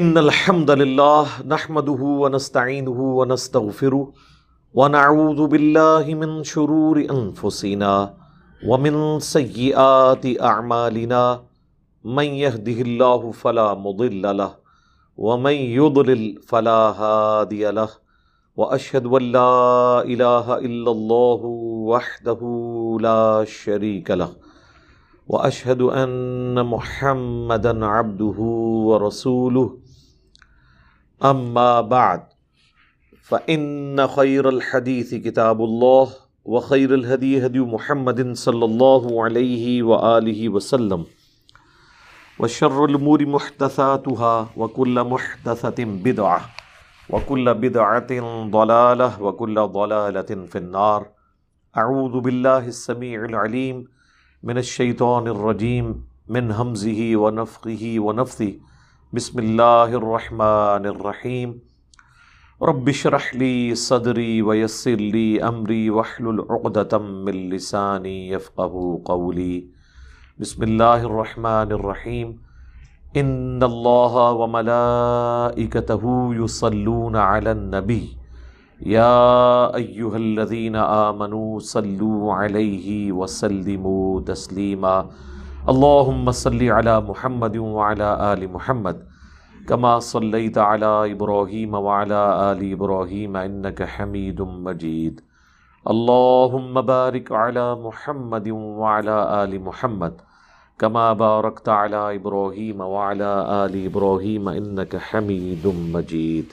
ان الحمد لله نحمده ونستعينه ونستغفره ونعوذ بالله من شرور انفسنا ومن سيئات اعمالنا من يهده الله فلا مضل له ومن يضلل فلا هادي له واشهد ان لا اله الا الله وحده لا شريك له واشهد ان محمدا عبده ورسوله اما بعد فان خير الحديث كتاب الله، وخير الهدي هدي محمد صلى الله عليه واله وسلم. وشر الامور محدثاتها، وكل محدثه بدعه وكل بدعه ضلاله وكل ضلاله في النار. اعوذ بالله السميع العليم من الشيطان الرجيم، من همزه ونفخه ونفثه. بسم اللہ الرحمن الرحیم. رب اشرح لی صدری ویسر لی امری واحلل عقدۃ من لسانی یفقهوا قولی. بسم اللہ الرحمن الرحیم. ان اللہ وملائکته یصلون علی النبی. یا ایہا الذین آمنوا صلوا علیہ وسلموا تسلیما. اللهم صل على محمد وعلى آل محمد كما صليت على إبراهيم وعلى آل إبراهيم إنك حميد مجيد اللهم بارك على محمد وعلى آل محمد كما باركت على إبراهيم وعلى آل إبراهيم إنك حميد مجيد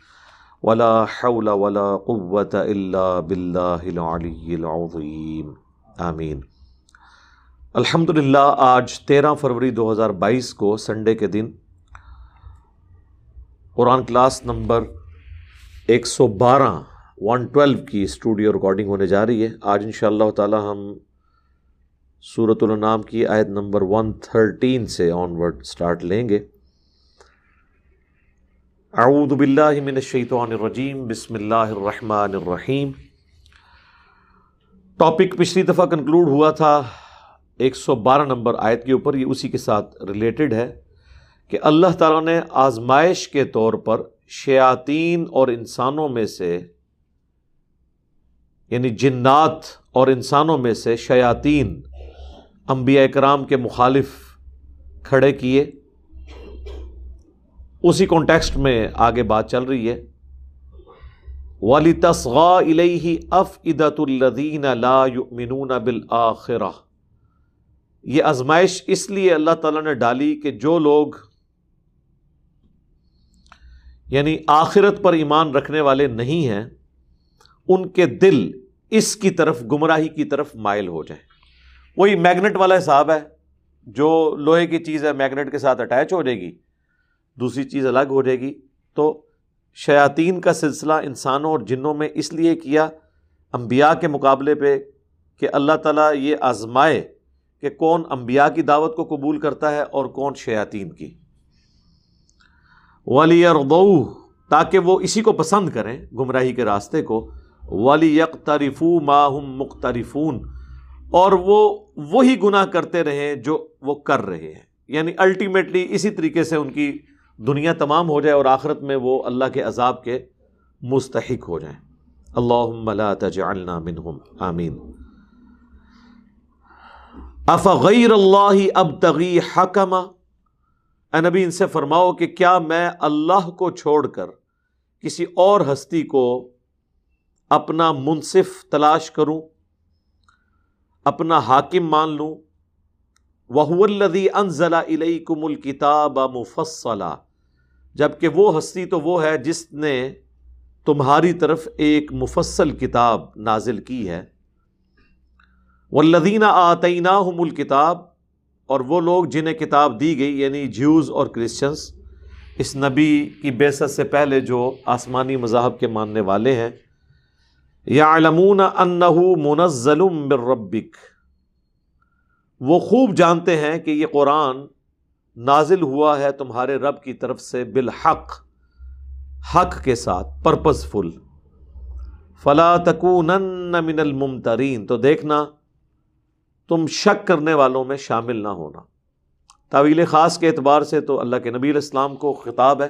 ولا حول ولا قوة الا باللہ العلی العظیم آمین. الحمد للہ آج تیرہ فروری دو ہزار بائیس کو سنڈے کے دن قرآن کلاس نمبر ایک سو بارہ ون ٹویلو کی اسٹوڈیو ریکارڈنگ ہونے جا رہی ہے۔ آج ان شاء اللہ تعالی ہم صورت النام کی آیت نمبر ون تھرٹین سے آن ورڈ اسٹارٹ لیں گے۔ اعوذ باللہ من الشیطان الرجیم، بسم اللہ الرحمن الرحیم۔ ٹاپک پچھلی دفعہ کنکلوڈ ہوا تھا، ایک سو بارہ نمبر آیت کے اوپر، یہ اسی کے ساتھ ریلیٹڈ ہے کہ اللہ تعالیٰ نے آزمائش کے طور پر شیاطین اور انسانوں میں سے یعنی جنات اور انسانوں میں سے شیاطین، انبیاء کرام کے مخالف کھڑے کیے۔ اسی کانٹیکسٹ میں آگے بات چل رہی ہے۔ والی تصغا الہی اف ادت الدین اللہ بالآخرہ یہ آزمائش اس لیے اللہ تعالیٰ نے ڈالی کہ جو لوگ یعنی آخرت پر ایمان رکھنے والے نہیں ہیں، ان کے دل اس کی طرف، گمراہی کی طرف مائل ہو جائیں۔ وہی میگنیٹ والا حساب ہے، جو لوہے کی چیز ہے میگنیٹ کے ساتھ اٹیچ ہو جائے گی۔ دوسری چیز الگ ہو جائے گی۔ تو شیاطین کا سلسلہ انسانوں اور جنوں میں اس لیے کیا انبیاء کے مقابلے پہ کہ اللہ تعالیٰ یہ آزمائے کہ کون انبیاء کی دعوت کو قبول کرتا ہے اور کون شیاطین کی۔ ولی اردو تاکہ وہ اسی کو پسند کریں گمراہی کے راستے کو۔ ولی یک تریفو ماہم مخترفون اور وہ وہی گناہ کرتے رہیں جو وہ کر رہے ہیں۔ یعنی الٹیمیٹلی اسی طریقے سے ان کی دنیا تمام ہو جائے اور آخرت میں وہ اللہ کے عذاب کے مستحق ہو جائیں۔ اللہ لا تجعلنا منہم، آمین۔ افغیر اللہ ابتغی حکما؟ اے نبی، ان سے فرماؤ کہ کیا میں اللہ کو چھوڑ کر کسی اور ہستی کو اپنا منصف تلاش کروں؟ اپنا حاکم مان لوں؟ وہ الدی انزلہ علیکم الکتاب مفصلہ جبکہ وہ ہستی تو وہ ہے جس نے تمہاری طرف ایک مفصل کتاب نازل کی ہے۔ والذین آتیناہم الکتاب اور وہ لوگ جنہیں کتاب دی گئی یعنی جیوز اور کرسچنس اس نبی کی بیست سے پہلے جو آسمانی مذاہب کے ماننے والے ہیں یا علمون انہو نازل ہوا ہے تمہارے رب کی طرف سے بالحق، حق کے ساتھ پرپز فل فلا تکونن من الممترین تو دیکھنا، تم شک کرنے والوں میں شامل نہ ہونا۔ تعویل خاص کے اعتبار سے تو اللہ کے نبی الاسلام کو خطاب ہے،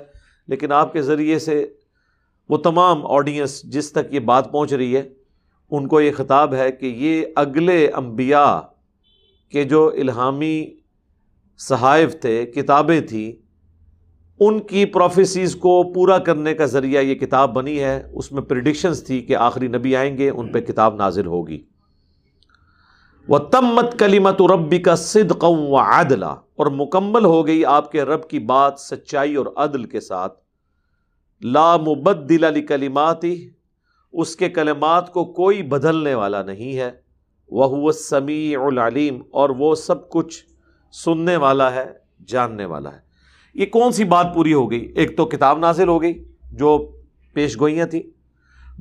لیکن آپ کے ذریعے سے وہ تمام آڈینس جس تک یہ بات پہنچ رہی ہے، ان کو یہ خطاب ہے کہ یہ اگلے انبیاء کے جو الہامی صحائف تھے، کتابیں تھیں، ان کی پروفیسیز کو پورا کرنے کا ذریعہ یہ کتاب بنی ہے۔ اس میں پریڈکشنز تھی کہ آخری نبی آئیں گے، ان پہ کتاب نازل ہوگی۔ وہ تمت کلیمت ربی کا صدق و عدلہ اور مکمل ہو گئی آپ کے رب کی بات سچائی اور عدل کے ساتھ۔ لا مبدل علی کلیماتی اس کے کلمات کو کوئی بدلنے والا نہیں ہے۔ وہ سمیع العلیم اور وہ سب کچھ سننے والا ہے، جاننے والا ہے۔ یہ کون سی بات پوری ہو گئی؟ ایک تو کتاب نازل ہو گئی جو پیش گوئیاں تھیں۔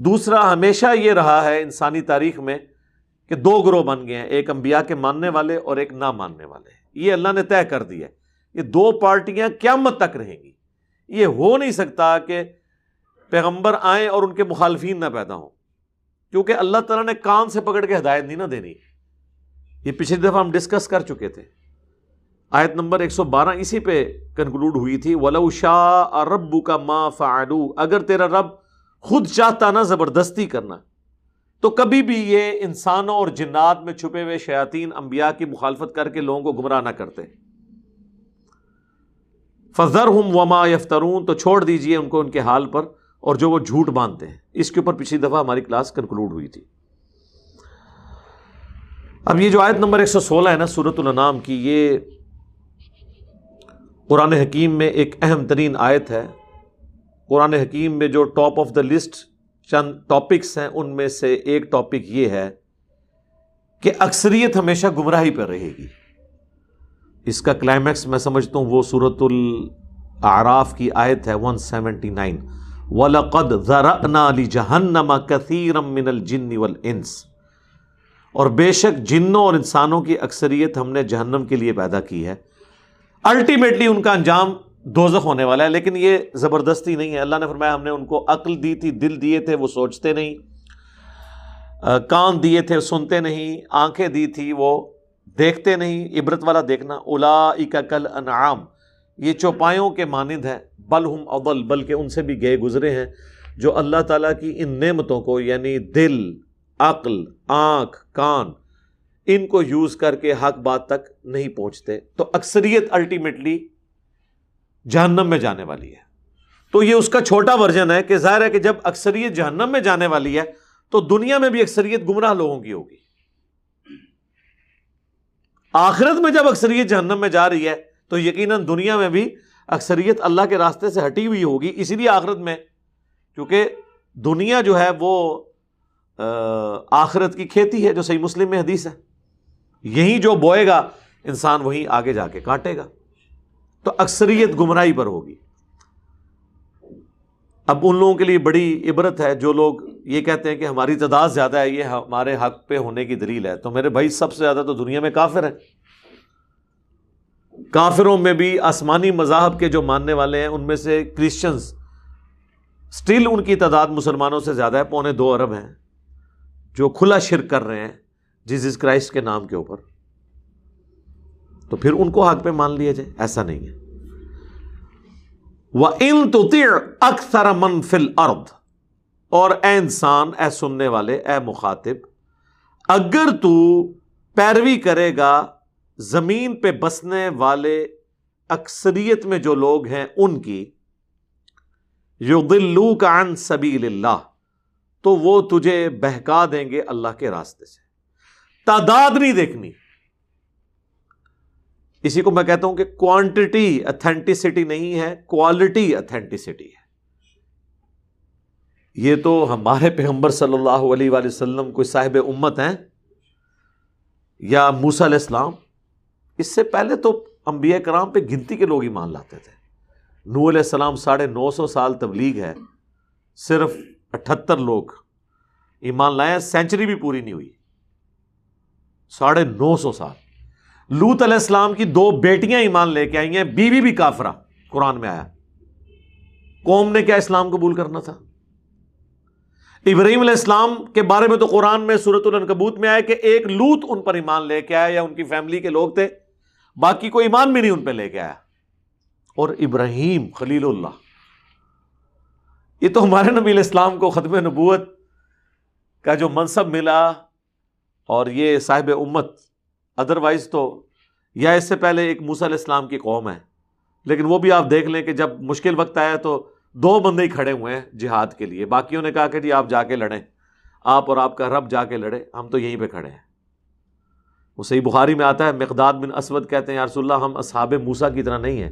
دوسرا، ہمیشہ یہ رہا ہے انسانی تاریخ میں کہ دو گروہ بن گئے ہیں، ایک انبیاء کے ماننے والے اور ایک نہ ماننے والے۔ یہ اللہ نے طے کر دیا یہ دو پارٹیاں قیامت تک رہیں گی۔ یہ ہو نہیں سکتا کہ پیغمبر آئیں اور ان کے مخالفین نہ پیدا ہوں۔ کیونکہ اللہ تعالیٰ نے کان سے پکڑ کے ہدایت نہیں نہ دینی۔ یہ پچھلی دفعہ ہم ڈسکس کر چکے تھے۔ آیت نمبر ایک سو بارہ اسی پہ کنکلوڈ ہوئی تھی، ولو شاہ ربو کا ما فعلو اگر تیرا رب خود چاہتا نا زبردستی کرنا، تو کبھی بھی یہ انسانوں اور جنات میں چھپے ہوئے شیاطین، انبیاء کی مخالفت کر کے لوگوں کو گمراہ نہ کرتے۔ فضر ہم وما یفترون تو چھوڑ دیجیے ان کو ان کے حال پر اور جو وہ جھوٹ باندھتے ہیں۔ اس کے اوپر پچھلی دفعہ ہماری کلاس کنکلوڈ ہوئی تھی۔ اب یہ جو آیت نمبر ایک سو سولہ ہے نا سورت النام کی، یہ قرآن حکیم میں ایک اہم ترین آیت ہے۔ قرآن حکیم میں جو ٹاپ آف دا لسٹ چند ٹاپکس ہیں، ان میں سے ایک ٹاپک یہ ہے کہ اکثریت ہمیشہ گمراہی پر رہے گی۔ اس کا کلائمیکس میں سمجھتا ہوں، وہ صورت العراف کی آیت ہے ون سیونٹی نائن وَلَقَدْ ذَرَأْنَا لِجَهَنَّمَ كَثِيرًا مِنَ الْجِنِّ وَالْإِنسِ۔ اور بے شک جنوں اور انسانوں کی اکثریت ہم نے جہنم کے لیے پیدا کی ہے۔ الٹیمیٹلی ان کا انجام دوزخ ہونے والا ہے، لیکن یہ زبردستی نہیں ہے۔ اللہ نے فرمایا، ہم نے ان کو عقل دی تھی، دل دیے تھے، وہ سوچتے نہیں کان دیے تھے، سنتے نہیں، آنکھیں دی تھی، وہ دیکھتے نہیں، عبرت والا دیکھنا۔ الا کل انعام یہ چوپایوں کے مانند ہے بل ہم اول بلکہ ان سے بھی گئے گزرے ہیں، جو اللہ تعالیٰ کی ان نعمتوں کو یعنی دل، عقل، آنکھ، کان ان کو یوز کر کے حق بات تک نہیں پہنچتے، تو اکثریت الٹیمیٹلی جہنم میں جانے والی ہے۔ تو یہ اس کا چھوٹا ورژن ہے کہ ظاہر ہے کہ جب اکثریت جہنم میں جانے والی ہے، تو دنیا میں بھی اکثریت گمراہ لوگوں کی ہوگی۔ آخرت میں جب اکثریت جہنم میں جا رہی ہے، تو یقیناً دنیا میں بھی اکثریت اللہ کے راستے سے ہٹی ہوئی ہوگی، اسی لیے آخرت میں، کیونکہ دنیا جو ہے وہ آخرت کی کھیتی ہے، جو صحیح مسلم میں حدیث ہے۔ یہی جو بوئے گا، انسان وہیں آگے جا کے کاٹے گا۔ تو اکثریت گمراہی پر ہوگی۔ اب ان لوگوں کے لیے بڑی عبرت ہے، جو لوگ یہ کہتے ہیں کہ ہماری تعداد زیادہ ہے، یہ ہمارے حق پہ ہونے کی دلیل ہے۔ تو میرے بھائی، سب سے زیادہ تو دنیا میں کافر ہیں۔ کافروں میں بھی آسمانی مذاہب کے جو ماننے والے ہیں، ان میں سے کرسچنس اسٹل ان کی تعداد مسلمانوں سے زیادہ ہے، پونے دو ارب ہیں۔ جو کھلا شرک کر رہے ہیں۔ جیزس کرائسٹ کے نام کے اوپر، تو پھر ان کو حق پہ مان لیا جائے، ایسا نہیں ہے۔ وہ ان تو اکثر منفل ارد اور اے انسان، اے سننے والے، اے مخاطب، اگر تو پیروی کرے گا، زمین پہ بسنے والے اکثریت میں جو لوگ ہیں ان کی یو دلو کا ان سبیل اللہ، تو وہ تجھے بہکا دیں گے اللہ کے راستے سے۔ تعداد نہیں دیکھنی۔ اسی کو میں کہتا ہوں کہ کوانٹٹی اتھینٹسٹی نہیں ہے کوالٹی اتھینٹسٹی ہے۔ یہ تو ہمارے پیغمبر صلی اللہ علیہ وآلہ وسلم کوئی صاحب امت ہیں یا علیہ السلام۔ اس سے پہلے تو انبیاء کرام پہ گنتی کے لوگ ہی مان لاتے تھے۔ نو علیہ السلام ساڑھے نو سو سال تبلیغ ہے، صرف اٹھتر لوگ ایمان لائے، سینچری بھی پوری نہیں ہوئی۔ ساڑھے نو سو سال۔ لوت علیہ السلام کی دو بیٹیاں ایمان لے کے آئی ہیں، بیوی بھی کافرا قرآن میں آیا۔ قوم نے کیا اسلام قبول کرنا تھا؟ ابراہیم علیہ السلام کے بارے میں تو قرآن میں سورت النکبوت میں آیا کہ ایک لوت ان پر ایمان لے کے آیا یا ان کی فیملی کے لوگ تھے، باقی کوئی ایمان بھی نہیں ان پہ لے کے آیا۔ اور ابراہیم خلیل اللہ۔ یہ تو ہمارے نبی الاسلام کو ختم نبوت کا جو منصب ملا اور یہ صاحب امت ادروائز تو یا اس سے پہلے ایک موسیٰ علیہ السلام کی قوم ہے، لیکن وہ بھی آپ دیکھ لیں کہ جب مشکل وقت آیا تو دو بندے ہی کھڑے ہوئے ہیں جہاد کے لیے۔ باقیوں نے کہا کہ جی آپ جا کے لڑیں، آپ اور آپ کا رب جا کے لڑے، ہم تو یہیں پہ کھڑے ہیں۔ وہ صحیح بخاری میں آتا ہے، مقداد بن اسود کہتے ہیں، یا رسول اللہ، ہم اصحاب موسا کی طرح نہیں ہیں۔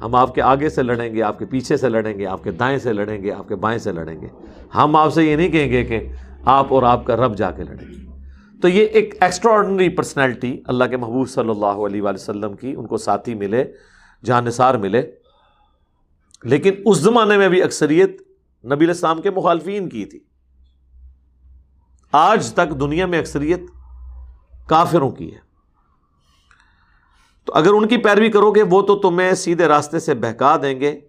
ہم آپ کے آگے سے لڑیں گے، آپ کے پیچھے سے لڑیں گے، آپ کے دائیں سے لڑیں گے، آپ کے بائیں سے لڑیں گے۔ ہم آپ سے یہ نہیں کہیں گے کہ آپ اور آپ کا رب جا کے لڑیں۔ گے تو یہ ایک ایکسٹرا آرڈنری پرسنالٹی اللہ کے محبوب صلی اللہ علیہ وسلم کی ان کو ساتھی ملے جہاں نثار ملے۔ لیکن اس زمانے میں بھی اکثریت نبی علیہ السلام کے مخالفین کی تھی۔ آج تک دنیا میں اکثریت کافروں کی ہے تو اگر ان کی پیروی کرو گے، وہ تو تمہیں سیدھے راستے سے بہکا دیں گے۔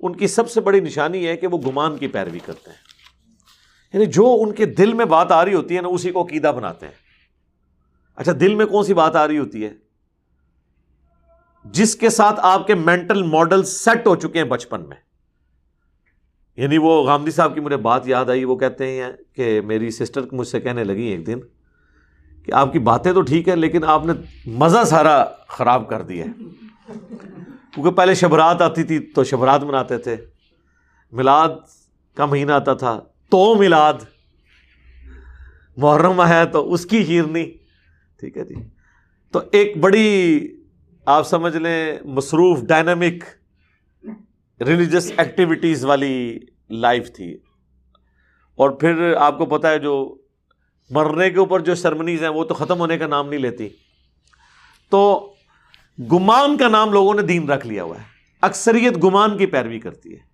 ان کی سب سے بڑی نشانی ہے کہ وہ گمان کی پیروی کرتے ہیں۔ یعنی جو ان کے دل میں بات آ رہی ہوتی ہے نا، اسی کو قیدا بناتے ہیں۔ اچھا دل میں کون سی بات آ رہی ہوتی ہے؟ جس کے ساتھ آپ کے مینٹل ماڈل سیٹ ہو چکے ہیں بچپن میں۔ یعنی وہ گاندھی صاحب کی مجھے بات یاد آئی، وہ کہتے ہیں کہ میری سسٹر مجھ سے کہنے لگی ایک دن کہ آپ کی باتیں تو ٹھیک ہے لیکن آپ نے مزہ سارا خراب کر دیا کیونکہ پہلے شبرات آتی تھی تو شبرات مناتے تھے۔ میلاد کا مہینہ آتا تھا۔ تو میلاد۔ محرم ہے تو اس کی ہیرنی ٹھیک ہے جی۔ تو ایک بڑی آپ سمجھ لیں مصروف ڈائنامک ریلیجس ایکٹیویٹیز والی لائف تھی۔ اور پھر آپ کو پتا ہے جو مرنے کے اوپر جو سرمنیز ہیں وہ تو ختم ہونے کا نام نہیں لیتی۔ تو گمان کا نام لوگوں نے دین رکھ لیا ہوا ہے۔ اکثریت گمان کی پیروی کرتی ہے۔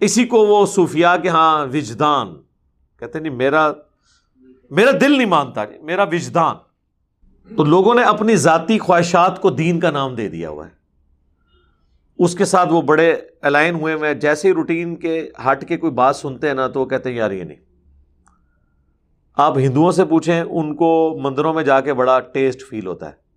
اسی کو وہ صوفیاء کے ہاں وجدان، کہتے نہیں، میرا میرا دل نہیں مانتا، میرا وجدان۔ تو لوگوں نے اپنی ذاتی خواہشات کو دین کا نام دے دیا ہوا ہے۔ اس کے ساتھ وہ بڑے الائن ہوئے میں جیسے ہی روٹین کے ہٹ کے کوئی بات سنتے ہیں نا، تو وہ کہتے ہیں، یار یہ نہیں۔ آپ ہندوؤں سے پوچھیں، ان کو مندروں میں جا کے بڑا ٹیسٹ فیل ہوتا ہے۔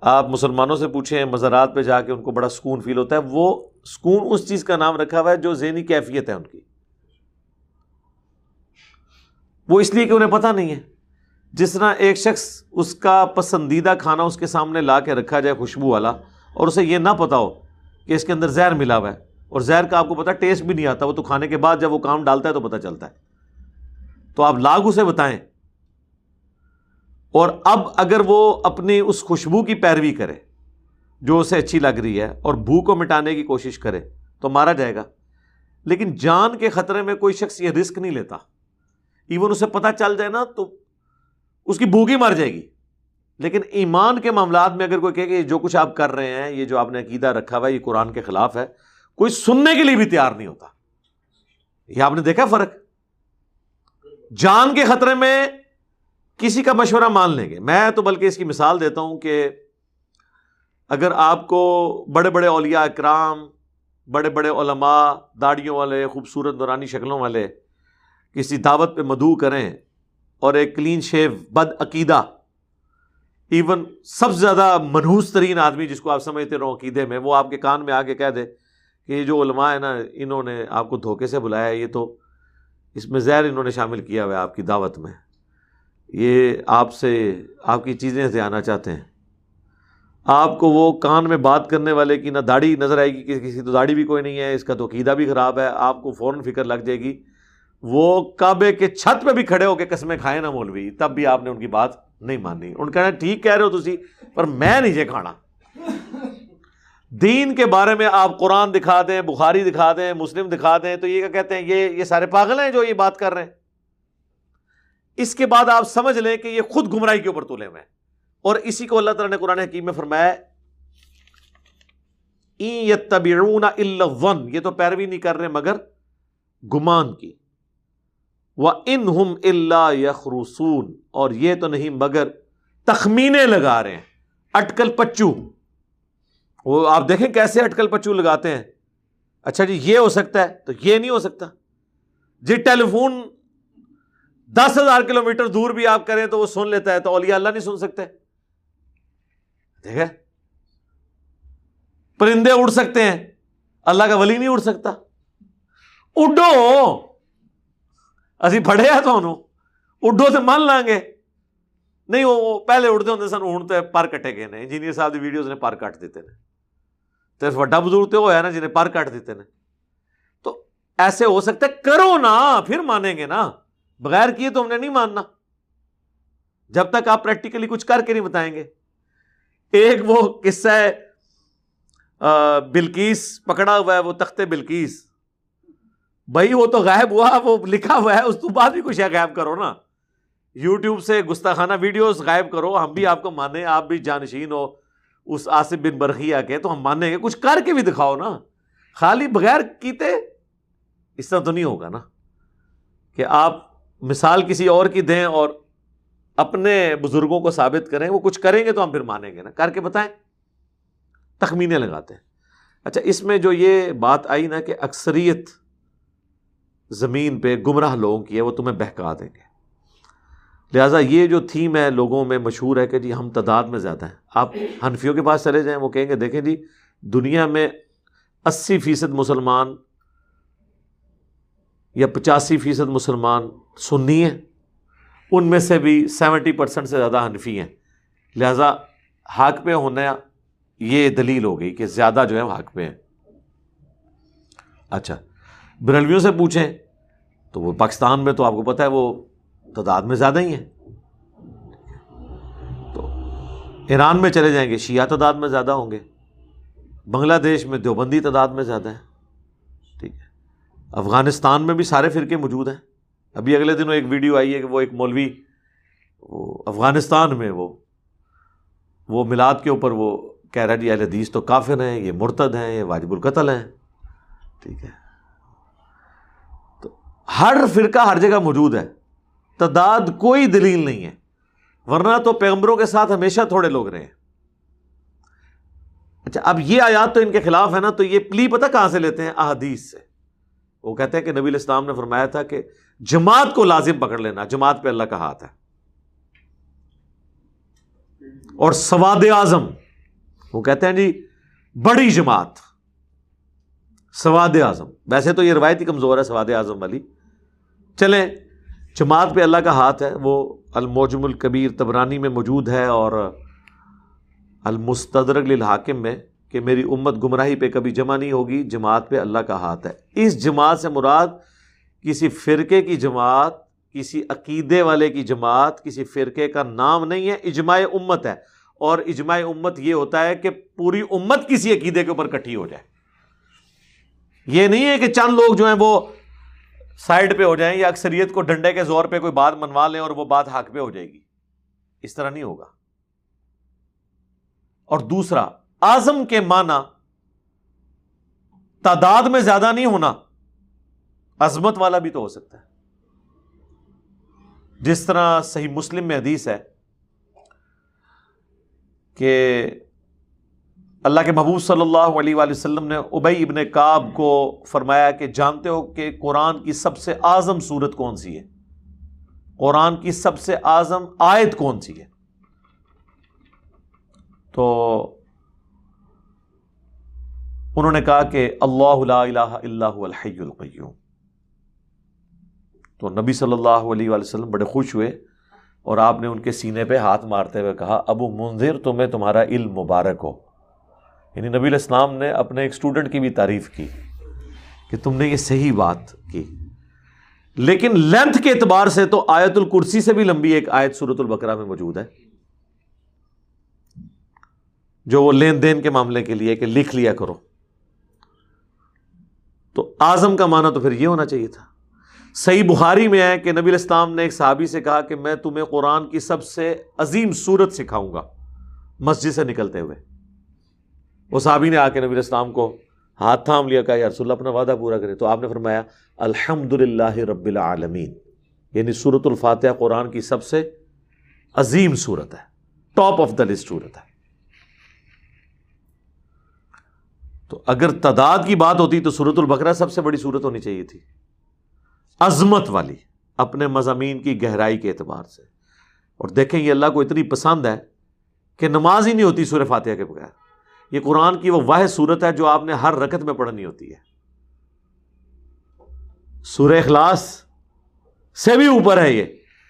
آپ مسلمانوں سے پوچھیں، مزارات پہ جا کے ان کو بڑا سکون فیل ہوتا ہے، وہ سکون اس چیز کا نام رکھا ہوا ہے جو ذہنی کیفیت ہے ان کی۔ وہ اس لیے کہ انہیں پتہ نہیں ہے۔ جس طرح ایک شخص اس کا پسندیدہ کھانا اس کے سامنے لا کے رکھا جائے خوشبو والا اور اسے یہ نہ پتا ہو کہ اس کے اندر زہر ملا ہوا ہے اور زہر کا آپ کو پتا ٹیسٹ بھی نہیں آتا، وہ تو کھانے کے بعد جب وہ کام ڈالتا ہے تو پتا چلتا ہے۔ تو آپ لاگ اسے بتائیں اور اب اگر وہ اپنی اس خوشبو کی پیروی کرے، جو اسے اچھی لگ رہی ہے اور بھو کو مٹانے کی کوشش کرے، تو مارا جائے گا۔ لیکن جان کے خطرے میں کوئی شخص یہ رسک نہیں لیتا۔ ایون اسے پتا چل جائے نا، تو اس کی بھوک ہی مر جائے گی۔ لیکن ایمان کے معاملات میں اگر کوئی کہ جو کچھ آپ کر رہے ہیں، یہ جو آپ نے عقیدہ رکھا ہوا ہے، یہ قرآن کے خلاف ہے، کوئی سننے کے لیے بھی تیار نہیں ہوتا۔ یہ آپ نے دیکھا فرق؟ جان کے خطرے میں کسی کا مشورہ مان لیں گے۔ میں تو بلکہ اس کی مثال دیتا ہوں کہ اگر آپ کو بڑے بڑے اولیاء اکرام، بڑے بڑے علماء، داڑیوں والے، خوبصورت دورانی شکلوں والے کسی دعوت پہ مدعو کریں اور ایک کلین شیو، بد عقیدہ ایون سب سے زیادہ منحوس ترین آدمی جس کو آپ سمجھتے رہو عقیدے میں، وہ آپ کے کان میں آ کے کہہ دے کہ یہ جو علماء ہے نا، انہوں نے آپ کو دھوکے سے بلایا یہ تو اس میں زہر انہوں نے شامل کیا ہوا ہے آپ کی دعوت میں۔ یہ آپ سے آپ کی چیزیں سے آنا چاہتے ہیں۔ آپ کو وہ کان میں بات کرنے والے کی نہ داڑھی نظر آئے گی کہ کسی تو داڑھی بھی کوئی نہیں ہے، اس کا تو عقیدہ بھی خراب ہے، آپ کو فوراً فکر لگ جائے گی۔ وہ کعبے کے چھت پہ بھی کھڑے ہو کے قسمیں کھائے نا مولوی، تب بھی آپ نے ان کی بات نہیں مانی۔ ان کہنا ٹھیک کہہ رہے ہو تھی پر میں نہیں یہ کھانا۔ دین کے بارے میں آپ قرآن دکھا دیں، بخاری دکھا دیں، مسلم دکھا دیں، تو یہ کیا کہتے ہیں، یہ یہ سارے پاگل ہیں جو یہ بات کر رہے ہیں؟ اس کے بعد آپ سمجھ لیں کہ یہ خود گمراہی کے اوپر تلے ہوئے اور اسی کو اللہ تعالیٰ نے قرآن حکیم میں فرمایا یہ تو پیروی نہیں کر رہے مگر گمان کی۔ وہ ان ہم اللہ یخروسون اور یہ تو نہیں مگر تخمینے لگا رہے ہیں۔ اٹکل پچو۔ وہ آپ دیکھیں کیسے اٹکل پچو لگاتے ہیں۔ اچھا جی یہ ہو سکتا ہے تو یہ نہیں ہو سکتا۔ جی ٹیلی فون دس ہزار کلو میٹر دور بھی آپ کریں تو وہ سن لیتا ہے تو اولیاء اللہ نہیں سن سکتے۔ دیکھے پرندے اڑ سکتے ہیں۔ اللہ کا ولی نہیں اڑ سکتا۔ اڈو۔ اسی پڑے ہیں تو اڈو سے مان لیں گے۔ نہیں، وہ پہلے اڑتے ہوں سن، ہوں تو پر کٹے گئے نے انجینئر صاحب کی ویڈیوز نے پر کٹ دیتے ہیں۔ تو وڈا بزرگ تو ہوا نا جنہیں پر کٹ دیتے ہیں۔ تو ایسے ہو سکتا ہے، کرو نا۔ بغیر کیے تو ہم نے نہیں ماننا۔ جب تک آپ پریکٹیکلی کچھ کر کے نہیں بتائیں گے۔ ایک وہ قصہ ہے بلکیس پکڑا ہوا ہے، وہ تخت بلکیس بھائی، وہ تو غائب ہوا، وہ لکھا ہوا ہے، اس تو بعد بھی کچھ غائب کرو نا۔ یوٹیوب سے گستاخانہ ویڈیوز غائب کرو، ہم بھی آپ کو مانیں، آپ بھی جانشین ہو، اس آصف بن برخیا کے، تو ہم مانیں گے۔ کچھ کر کے بھی دکھاؤ نا۔ خالی بغیر کیتے، اس طرح تو نہیں ہوگا نا۔ کہ آپ مثال کسی اور کی دیں اور اپنے بزرگوں کو ثابت کریں، وہ کچھ کریں گے تو ہم پھر مانیں گے نا۔ کر کے بتائیں۔ تخمینے لگاتے ہیں۔ اچھا اس میں جو یہ بات آئی نا کہ اکثریت زمین پہ گمراہ لوگوں کی ہے، وہ تمہیں بہکا دیں گے۔ لہٰذا یہ جو تھیم ہے لوگوں میں مشہور ہے کہ جی ہم تعداد میں زیادہ ہیں۔ آپ حنفیوں کے پاس چلے جائیں، وہ کہیں گے دیکھیں جی دنیا میں اسی فیصد مسلمان یا پچاسی فیصد مسلمان سنی ہیں۔ ان میں سے بھی سیونٹی پرسینٹ سے زیادہ حنفی ہیں۔ لہٰذا حق پہ ہونا یہ دلیل ہو گئی کہ زیادہ جو ہے حق پہ ہیں۔ اچھا بریلویوں سے پوچھیں تو وہ پاکستان میں تو آپ کو پتا ہے وہ تعداد میں زیادہ ہی ہیں۔ تو ایران میں چلے جائیں گے، شیعہ تعداد میں زیادہ ہوں گے۔ بنگلہ دیش میں دیوبندی تعداد میں زیادہ ہیں۔ ٹھیک ہے۔ افغانستان میں بھی سارے فرقے موجود ہیں۔ ابھی اگلے دنوں ایک ویڈیو آئی ہے کہ وہ ایک مولوی، وہ افغانستان میں وہ وہ میلاد کے اوپر وہ کہہ رہا جی اہل حدیث تو کافر ہیں، یہ مرتد ہیں، یہ واجب القتل ہیں۔ ٹھیک ہے۔ تو ہر فرقہ ہر جگہ موجود ہے۔ تعداد کوئی دلیل نہیں ہے۔ ورنہ تو پیغمبروں کے ساتھ ہمیشہ تھوڑے لوگ رہے۔ اچھا اب یہ آیات تو ان کے خلاف ہے نا، تو یہ پلی پتہ کہاں سے لیتے ہیں؟ احادیث سے۔ وہ کہتے ہیں کہ نبی الاسلام نے فرمایا تھا کہ جماعت کو لازم پکڑ لینا، جماعت پہ اللہ کا ہاتھ ہے۔ اور سواد اعظم، وہ کہتے ہیں جی بڑی جماعت۔ سواد اعظم، ویسے تو یہ روایتی کمزور ہے، سواد اعظم والی۔ چلیں، جماعت پہ اللہ کا ہاتھ ہے، وہ الموجم الکبیر تبرانی میں موجود ہے اور المستدرک للحاکم میں، کہ میری امت گمراہی پہ کبھی جمع نہیں ہوگی، جماعت پہ اللہ کا ہاتھ ہے۔ اس جماعت سے مراد کسی فرقے کی جماعت، کسی عقیدے والے کی جماعت، کسی فرقے کا نام نہیں ہے، اجماع امت ہے۔ اور اجماع امت یہ ہوتا ہے کہ پوری امت کسی عقیدے کے اوپر کٹھی ہو جائے۔ یہ نہیں ہے کہ چند لوگ جو ہیں وہ سائڈ پہ ہو جائیں یا اکثریت کو ڈنڈے کے زور پہ کوئی بات منوا لیں اور وہ بات حق پہ ہو جائے گی۔ اس طرح نہیں ہوگا۔ اور دوسرا آزم کے معنی تعداد میں زیادہ نہیں ہونا۔ عظمت والا بھی تو ہو سکتا ہے۔ جس طرح صحیح مسلم میں حدیث ہے کہ اللہ کے محبوب صلی اللہ علیہ وآلہ وسلم نے ابئی ابن کاب کو فرمایا کہ جانتے ہو کہ قرآن کی سب سے اعظم صورت کون سی ہے؟ قرآن کی سب سے اعظم آیت کون سی ہے؟ تو انہوں نے کہا کہ اللہ لا الہ اللہ الحی القیوم۔ تو نبی صلی اللہ علیہ وآلہ وسلم بڑے خوش ہوئے اور آپ نے ان کے سینے پہ ہاتھ مارتے ہوئے کہا، ابو منظر تمہیں تمہارا علم مبارک ہو۔ یعنی نبی الاسلام نے اپنے ایک اسٹوڈنٹ کی بھی تعریف کی کہ تم نے یہ صحیح بات کی۔ لیکن لینتھ کے اعتبار سے تو آیت الکرسی سے بھی لمبی ایک آیت سورت البکرا میں موجود ہے۔ جو وہ لین دین کے معاملے کے لیے کہ لکھ لیا کرو۔ تو آزم کا معنی تو پھر یہ ہونا چاہیے تھا۔ صحیح بخاری میں ہے کہ نبی الاسلام نے ایک صحابی سے کہا کہ میں تمہیں قرآن کی سب سے عظیم صورت سکھاؤں گا مسجد سے نکلتے ہوئے۔ وہ صحابی نے آ کے نبی الاسلام کو ہاتھ تھام لیا، کہا، یا رسول اللہ، اپنا وعدہ پورا کرے تو آپ نے فرمایا الحمد للہ رب العالمین یعنی صورت الفاتحہ قرآن کی سب سے عظیم صورت ہے ٹاپ آف دا لسٹ صورت ہے۔ تو اگر تعداد کی بات ہوتی تو سورت البقرہ سب سے بڑی صورت ہونی چاہیے تھی۔ عظمت والی، اپنے مضامین کی گہرائی کے اعتبار سے۔ اور دیکھیں، یہ اللہ کو اتنی پسند ہے کہ نماز ہی نہیں ہوتی سورہ فاتحہ کے بغیر۔ یہ قرآن کی وہ واحد صورت ہے جو آپ نے ہر رکت میں پڑھنی ہوتی ہے۔ سورہ اخلاص سے بھی اوپر ہے یہ۔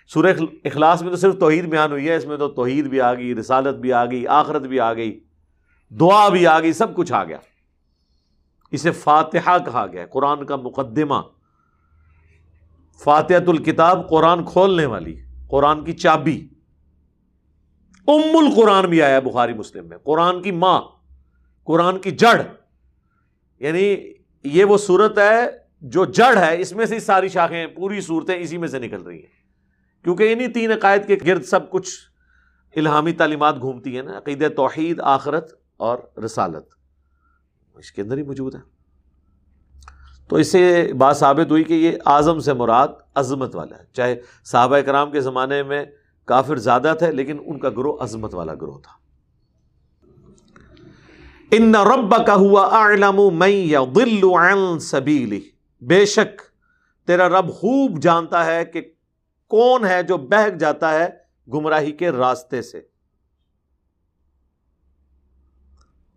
سورہ اخلاص میں تو صرف توحید بیان ہوئی ہے، اس میں تو توحید بھی آ گئی، رسالت بھی آ گئی، آخرت بھی آ گئی، دعا بھی آ گئی، سب کچھ آ گیا۔ اسے فاتحہ کہا گیا قرآن کا مقدمہ۔ فاتحت الکتاب قرآن کھولنے والی، قرآن کی چابی۔ ام القرآن بھی آیا بخاری مسلم میں۔ قرآن کی ماں، قرآن کی جڑ۔ یعنی یہ وہ صورت ہے جو جڑ ہے، اس میں سے ساری شاخیں، پوری صورتیں اسی میں سے نکل رہی ہیں۔ کیونکہ انہیں تین عقائد کے گرد سب کچھ الہامی تعلیمات گھومتی ہیں نا عقید توحید، آخرت اور رسالت۔ اس کے اندر ہی موجود ہے تو اس سے بات ثابت ہوئی کہ یہ اعظم سے مراد عظمت والا ہے۔ چاہے صحابہ کرام کے زمانے میں کافر زیادہ تھے، لیکن ان کا گروہ عظمت والا گروہ تھا۔ ان رب کا ہوا عن سبیلی۔ بے شک تیرا رب خوب جانتا ہے کہ کون ہے جو بہک جاتا ہے گمراہی کے راستے سے۔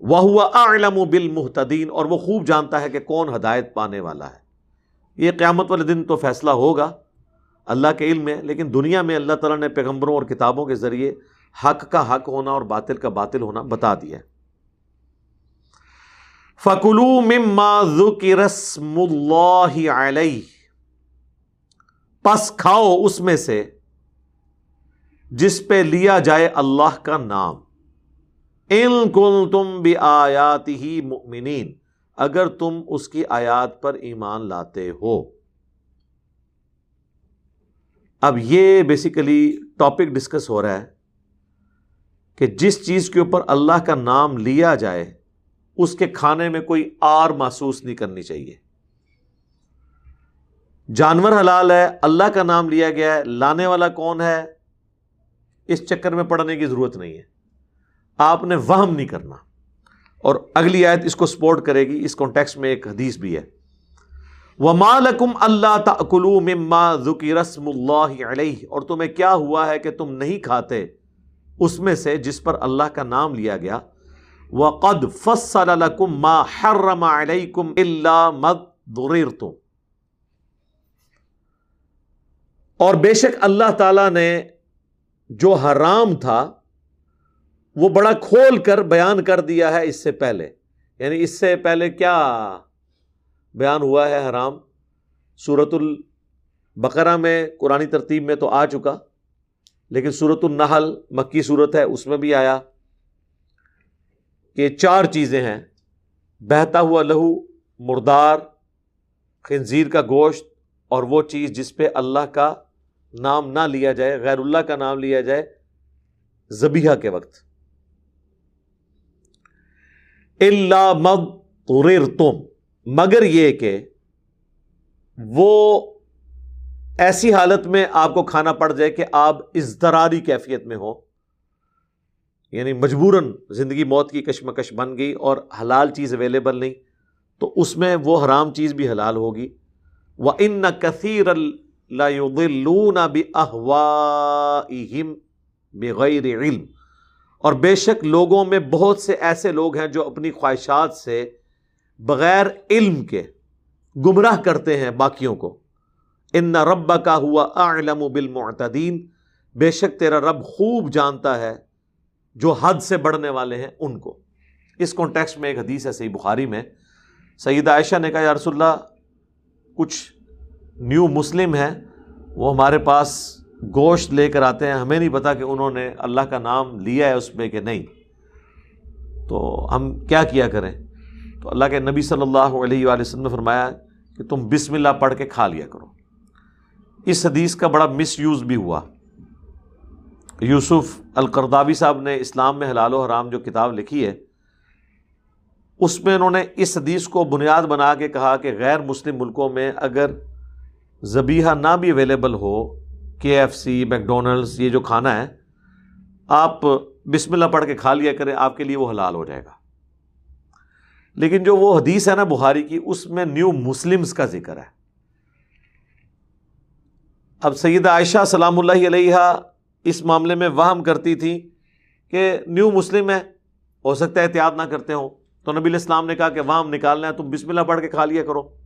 وہ ہوا علم و بل اور وہ خوب جانتا ہے کہ کون ہدایت پانے والا ہے۔ یہ قیامت والے دن تو فیصلہ ہوگا اللہ کے علم میں، لیکن دنیا میں اللہ تعالیٰ نے پیغمبروں اور کتابوں کے ذریعے حق کا حق ہونا اور باطل کا باطل ہونا بتا دیا فکلو مما ذکی رسم اللہ علیہ۔ پس کھاؤ اس میں سے جس پہ لیا جائے اللہ کا نام۔ ان کل تم بھی آیات ہی مؤمنین، اگر تم اس کی آیات پر ایمان لاتے ہو۔ اب یہ بیسیکلی ٹاپک ڈسکس ہو رہا ہے کہ جس چیز کے اوپر اللہ کا نام لیا جائے، اس کے کھانے میں کوئی آر محسوس نہیں کرنی چاہیے۔ جانور حلال ہے، اللہ کا نام لیا گیا ہے، لانے والا کون ہے؟ اس چکر میں پڑھنے کی ضرورت نہیں ہے۔ آپ نے وہم نہیں کرنا۔ اور اگلی آیت اس کو سپورٹ کرے گی، اس کانٹیکس میں ایک حدیث بھی ہے۔ وہ مالکم اللہ تلو مما ذکی رسم اللہ علیہ اور تمہیں کیا ہوا ہے کہ تم نہیں کھاتے؟ اس میں سے جس پر اللہ کا نام لیا گیا۔ وہ قد فصل ما حرم علیکم اللہ مد اور بے شک اللہ تعالی نے جو حرام تھا وہ بڑا کھول کر بیان کر دیا ہے اس سے پہلے۔ یعنی اس سے پہلے کیا بیان ہوا ہے حرام؟ سورت البقرہ میں قرآن ترتیب میں تو آ چکا، لیکن سورت النحل مکی صورت ہے، اس میں بھی آیا کہ چار چیزیں ہیں۔ بہتا ہوا لہو، مردار، خنزیر کا گوشت، اور وہ چیز جس پہ اللہ کا نام نہ لیا جائے، غیر اللہ کا نام لیا جائے زبیہ کے وقت۔ مغر تم مگر یہ کہ وہ ایسی حالت میں آپ کو کھانا پڑ جائے کہ آپ ازدراری کیفیت میں ہو یعنی مجبوراً زندگی موت کی کشمکش بن گئی اور حلال چیز اویلیبل نہیں، تو اس میں وہ حرام چیز بھی حلال ہوگی۔ وہ ان نہ کثیر بغیر علم۔ اور بے شک لوگوں میں بہت سے ایسے لوگ ہیں جو اپنی خواہشات سے بغیر علم کے گمراہ کرتے ہیں باقیوں کو۔ ان نہ رب کا ہوا اعلم بالمعتدین بے شک تیرا رب خوب جانتا ہے جو حد سے بڑھنے والے ہیں ان کو۔ اس کانٹیکس میں ایک حدیث ہے صحیح بخاری میں۔ سعید عائشہ نے کہا، یا رسول اللہ، کچھ نیو مسلم ہیں، وہ ہمارے پاس گوشت لے کر آتے ہیں، ہمیں نہیں پتا کہ انہوں نے اللہ کا نام لیا ہے اس میں کہ نہیں۔ تو ہم کیا کیا کریں؟ تو اللہ کے نبی صلی اللہ علیہ وآلہ وسلم نے فرمایا کہ تم بسم اللہ پڑھ کے کھا لیا کرو۔ اس حدیث کا بڑا مس یوز بھی ہوا۔ یوسف القردابی صاحب نے اسلام میں حلال و حرام جو کتاب لکھی ہے، اس میں انہوں نے اس حدیث کو بنیاد بنا کے کہا کہ غیر مسلم ملکوں میں اگر زبیحہ نہ بھی اویلیبل ہو کے ایف سی میکڈونلڈس یہ جو کھانا ہے، آپ بسم اللہ پڑھ کے کھا لیا کریں، آپ کے لیے وہ حلال ہو جائے گا۔ لیکن جو وہ حدیث ہے نا بخاری کی، اس میں نیو مسلمس کا ذکر ہے۔ اب سید عائشہ سلام اللہ علیہ اس معاملے میں وہم کرتی تھی کہ نیو مسلم ہے، ہو سکتا ہے احتیاط نہ کرتے ہوں۔ تو نبی الاسلام نے کہا کہ وہم نکالنا ہے، تم بسم اللہ پڑھ کے کھا لیا کرو۔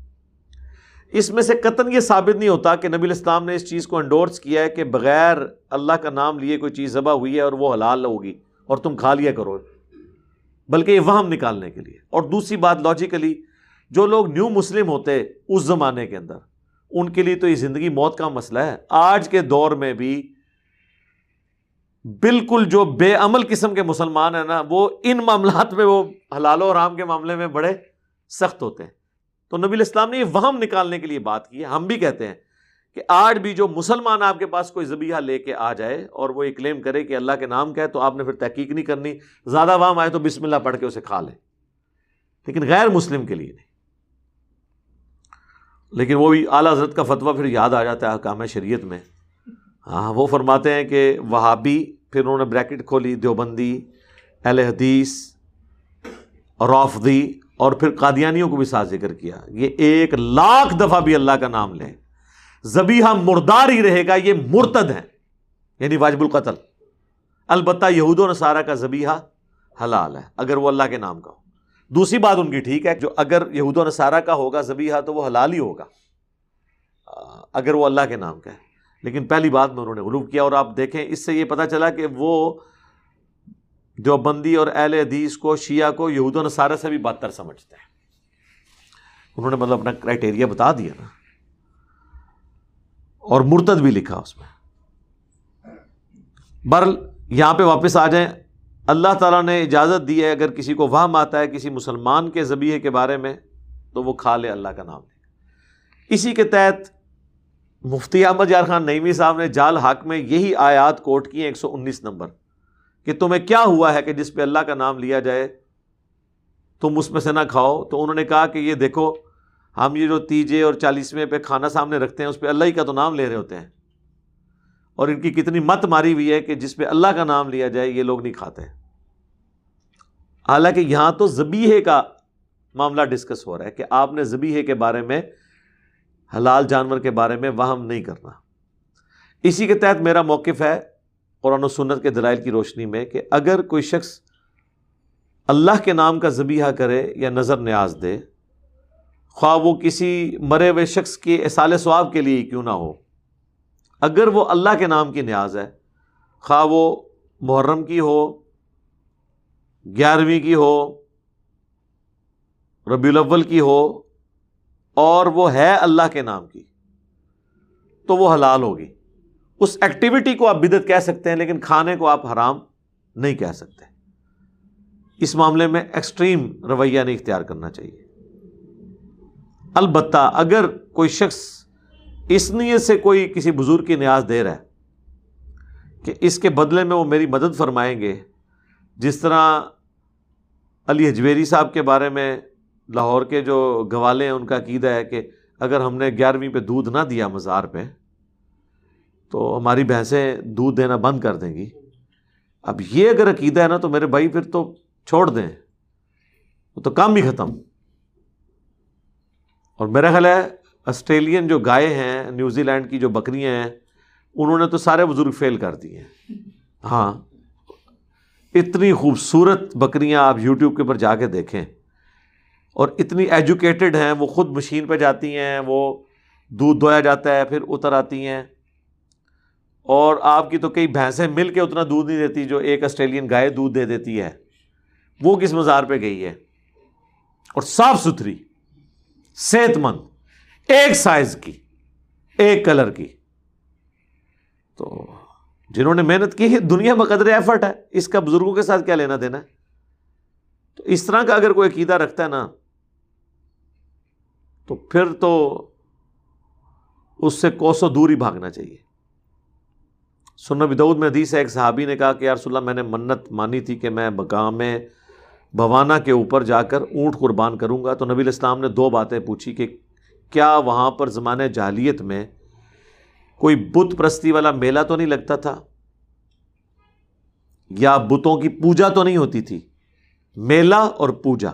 اس میں سے قطن یہ ثابت نہیں ہوتا کہ نبی الاسلام نے اس چیز کو انڈورس کیا ہے کہ بغیر اللہ کا نام لیے کوئی چیز ذبح ہوئی ہے اور وہ حلال ہوگی اور تم کھا لیا کرو۔ بلکہ یہ وہم نکالنے کے لیے۔ اور دوسری بات لاجیکلی جو لوگ نیو مسلم ہوتے اس زمانے کے اندر، ان کے لیے تو یہ زندگی موت کا مسئلہ ہے۔ آج کے دور میں بھی بالکل جو بے عمل قسم کے مسلمان ہیں نا، وہ ان معاملات میں وہ حلال و رام کے معاملے میں بڑے سخت ہوتے ہیں۔ تو نبی الاسلام نے یہ وہم نکالنے کے لیے بات کی ہے۔ ہم بھی کہتے ہیں کہ آج بھی جو مسلمان آپ کے پاس کوئی زبیہ لے کے آ جائے اور وہ یہ کلیم کرے کہ اللہ کے نام کا ہے تو آپ نے پھر تحقیق نہیں کرنی۔ زیادہ وہم آئے تو بسم اللہ پڑھ کے اسے کھا لیں لیکن غیر مسلم کے لیے نہیں۔ لیکن وہ بھی اعلیٰ حضرت کا فتویٰ پھر یاد آ جاتا ہے حکام شریعت میں۔ ہاں وہ فرماتے ہیں کہ وہابی، پھر انہوں نے بریکٹ کھولی، دیوبندی، اہل حدیث رافدی اور پھر قادیانیوں کو بھی ساتھ ذکر کیا۔ یہ ایک لاکھ دفعہ بھی اللہ کا نام لیں۔ زبیحہ مردار ہی رہے گا، یہ مرتد ہے یعنی واجب القتل۔ البتہ یہود و نصارہ کا زبیحہ حلال ہے، اگر وہ اللہ کے نام کا ہو۔ دوسری بات ان کی ٹھیک ہے، جو اگر یہود و نصارہ کا ہوگا زبیحہ تو وہ حلال ہی ہوگا۔ اگر وہ اللہ کے نام کا ہے۔ لیکن پہلی بات میں انہوں نے غلوب کیا اور آپ دیکھیں، اس سے یہ پتہ چلا کہ وہ جو بندی اور اہل حدیث کو، شیعہ کو، یہود و نصارہ سے بھی بدتر سمجھتے ہیں۔ انہوں نے مطلب اپنا کرائٹیریا بتا دیا نا۔ اور مرتد بھی لکھا اس میں۔ برل یہاں پہ واپس آ جائیں۔ اللہ تعالیٰ نے اجازت دی ہے، اگر کسی کو وہم آتا ہے کسی مسلمان کے ذبیحے کے بارے میں، تو وہ کھا لے اللہ کا نام لے۔ اسی کے تحت مفتی احمد یار خان نعیمی صاحب نے جال حق میں یہی آیات کوٹ کی ایک سو انیس نمبر۔ کہ تمہیں کیا ہوا ہے کہ جس پہ اللہ کا نام لیا جائے؟ تم اس میں سے نہ کھاؤ۔ تو انہوں نے کہا کہ یہ دیکھو، ہم یہ جو تیجے اور چالیسویں پہ کھانا سامنے رکھتے ہیں، اس پہ اللہ ہی کا تو نام لے رہے ہوتے ہیں۔ اور ان کی کتنی مت ماری ہوئی ہے کہ جس پہ اللہ کا نام لیا جائے، یہ لوگ نہیں کھاتے۔ حالانکہ یہاں تو زبیحے کا معاملہ ڈسکس ہو رہا ہے کہ آپ نے زبیحے کے بارے میں، حلال جانور کے بارے میں وہم نہیں کرنا۔ اسی کے تحت میرا موقف ہے قرآن و سنت کے دلائل کی روشنی میں کہ اگر کوئی شخص اللہ کے نام کا ذبیحہ کرے یا نظر نیاز دے، خواہ وہ کسی مرے ہوئے شخص کے اصال ثواب کے لیے کیوں نہ ہو، اگر وہ اللہ کے نام کی نیاز ہے، خواہ وہ محرم کی ہو، گیارہویں کی ہو، ربیع الاول کی ہو، اور وہ ہے اللہ کے نام کی، تو وہ حلال ہوگی۔ اس ایکٹیویٹی کو آپ بدت کہہ سکتے ہیں، لیکن کھانے کو آپ حرام نہیں کہہ سکتے۔ اس معاملے میں ایکسٹریم رویہ نہیں اختیار کرنا چاہیے۔ البتہ اگر کوئی شخص اس نیت سے کوئی کسی بزرگ کی نیاز دے رہا ہے کہ اس کے بدلے میں وہ میری مدد فرمائیں گے، جس طرح علی اجویری صاحب کے بارے میں لاہور کے جو گوالے ہیں، ان کا عقیدہ ہے کہ اگر ہم نے گیارہویں پہ دودھ نہ دیا مزار پہ تو ہماری بھینسیں دودھ دینا بند کر دیں گی۔ اب یہ اگر عقیدہ ہے نا تو میرے بھائی پھر تو چھوڑ دیں۔ وہ تو کام ہی ختم۔ اور میرا خیال ہے آسٹریلین جو گائے ہیں نیوزی لینڈ کی جو بکریاں ہیں، انہوں نے تو سارے بزرگ فیل کر دیے ہیں۔ ہاں۔ اتنی خوبصورت بکریاں آپ یوٹیوب کے اوپر جا کے دیکھیں۔ اور اتنی ایجوکیٹڈ ہیں، وہ خود مشین پہ جاتی ہیں، وہ دودھ دھویا جاتا ہے، پھر اتر آتی ہیں۔ اور آپ کی تو کئی بھینسیں مل کے اتنا دودھ نہیں دیتی جو ایک آسٹریلین گائے دودھ دے دیتی ہے۔ وہ کس مزار پہ گئی ہے؟ اور صاف ستھری صحت مند ایک سائز کی، ایک کلر کی۔ تو جنہوں نے محنت کی ہے، دنیا میں قدر ایفرٹ ہے۔ اس کا بزرگوں کے ساتھ کیا لینا دینا ہے؟ تو اس طرح کا اگر کوئی عقیدہ رکھتا ہے نا، تو پھر تو اس سے کوسوں دور ہی بھاگنا چاہیے۔ سن بدعود میں حدیث ہے، ایک صحابی نے کہا کہ یار اللہ، میں نے منت مانی تھی کہ میں بگام میں بوانا کے اوپر جا کر اونٹ قربان کروں گا۔ تو نبی الاسلام نے دو باتیں پوچھی کہ کیا وہاں پر زمانے جاہلیت میں کوئی بت پرستی والا میلہ تو نہیں لگتا تھا؟ یا بتوں کی پوجا تو نہیں ہوتی تھی؟ میلہ اور پوجا۔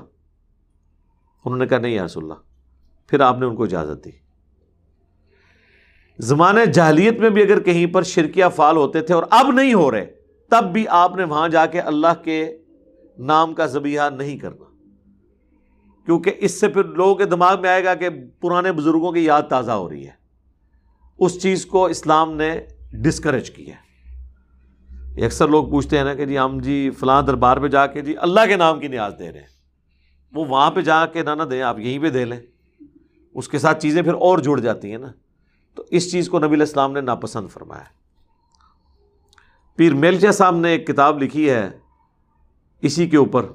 انہوں نے کہا، نہیں یا رسول اللہ، پھر آپ نے ان کو اجازت دی۔ زمانے جہلیت میں بھی اگر کہیں پر شرکیہ فال ہوتے تھے اور اب نہیں ہو رہے، تب بھی آپ نے وہاں جا کے اللہ کے نام کا زبیہ نہیں کرنا۔ کیونکہ اس سے پھر لوگوں کے دماغ میں آئے گا کہ پرانے بزرگوں کی یاد تازہ ہو رہی ہے۔ اس چیز کو اسلام نے ڈسکریج کیا۔ ہے اکثر لوگ پوچھتے ہیں نا کہ جی ہم جی فلاں دربار پہ جا کے جی اللہ کے نام کی نیاز دے رہے ہیں۔ وہ وہاں پہ جا کے نہ نہ دیں، آپ یہیں پہ دے لیں۔ اس کے ساتھ چیزیں پھر اور جڑ جاتی ہیں نا۔ تو اس چیز کو نبی الاسلام نے ناپسند فرمایا۔ پیر میلچا صاحب نے ایک کتاب لکھی ہے، اسی کے اوپر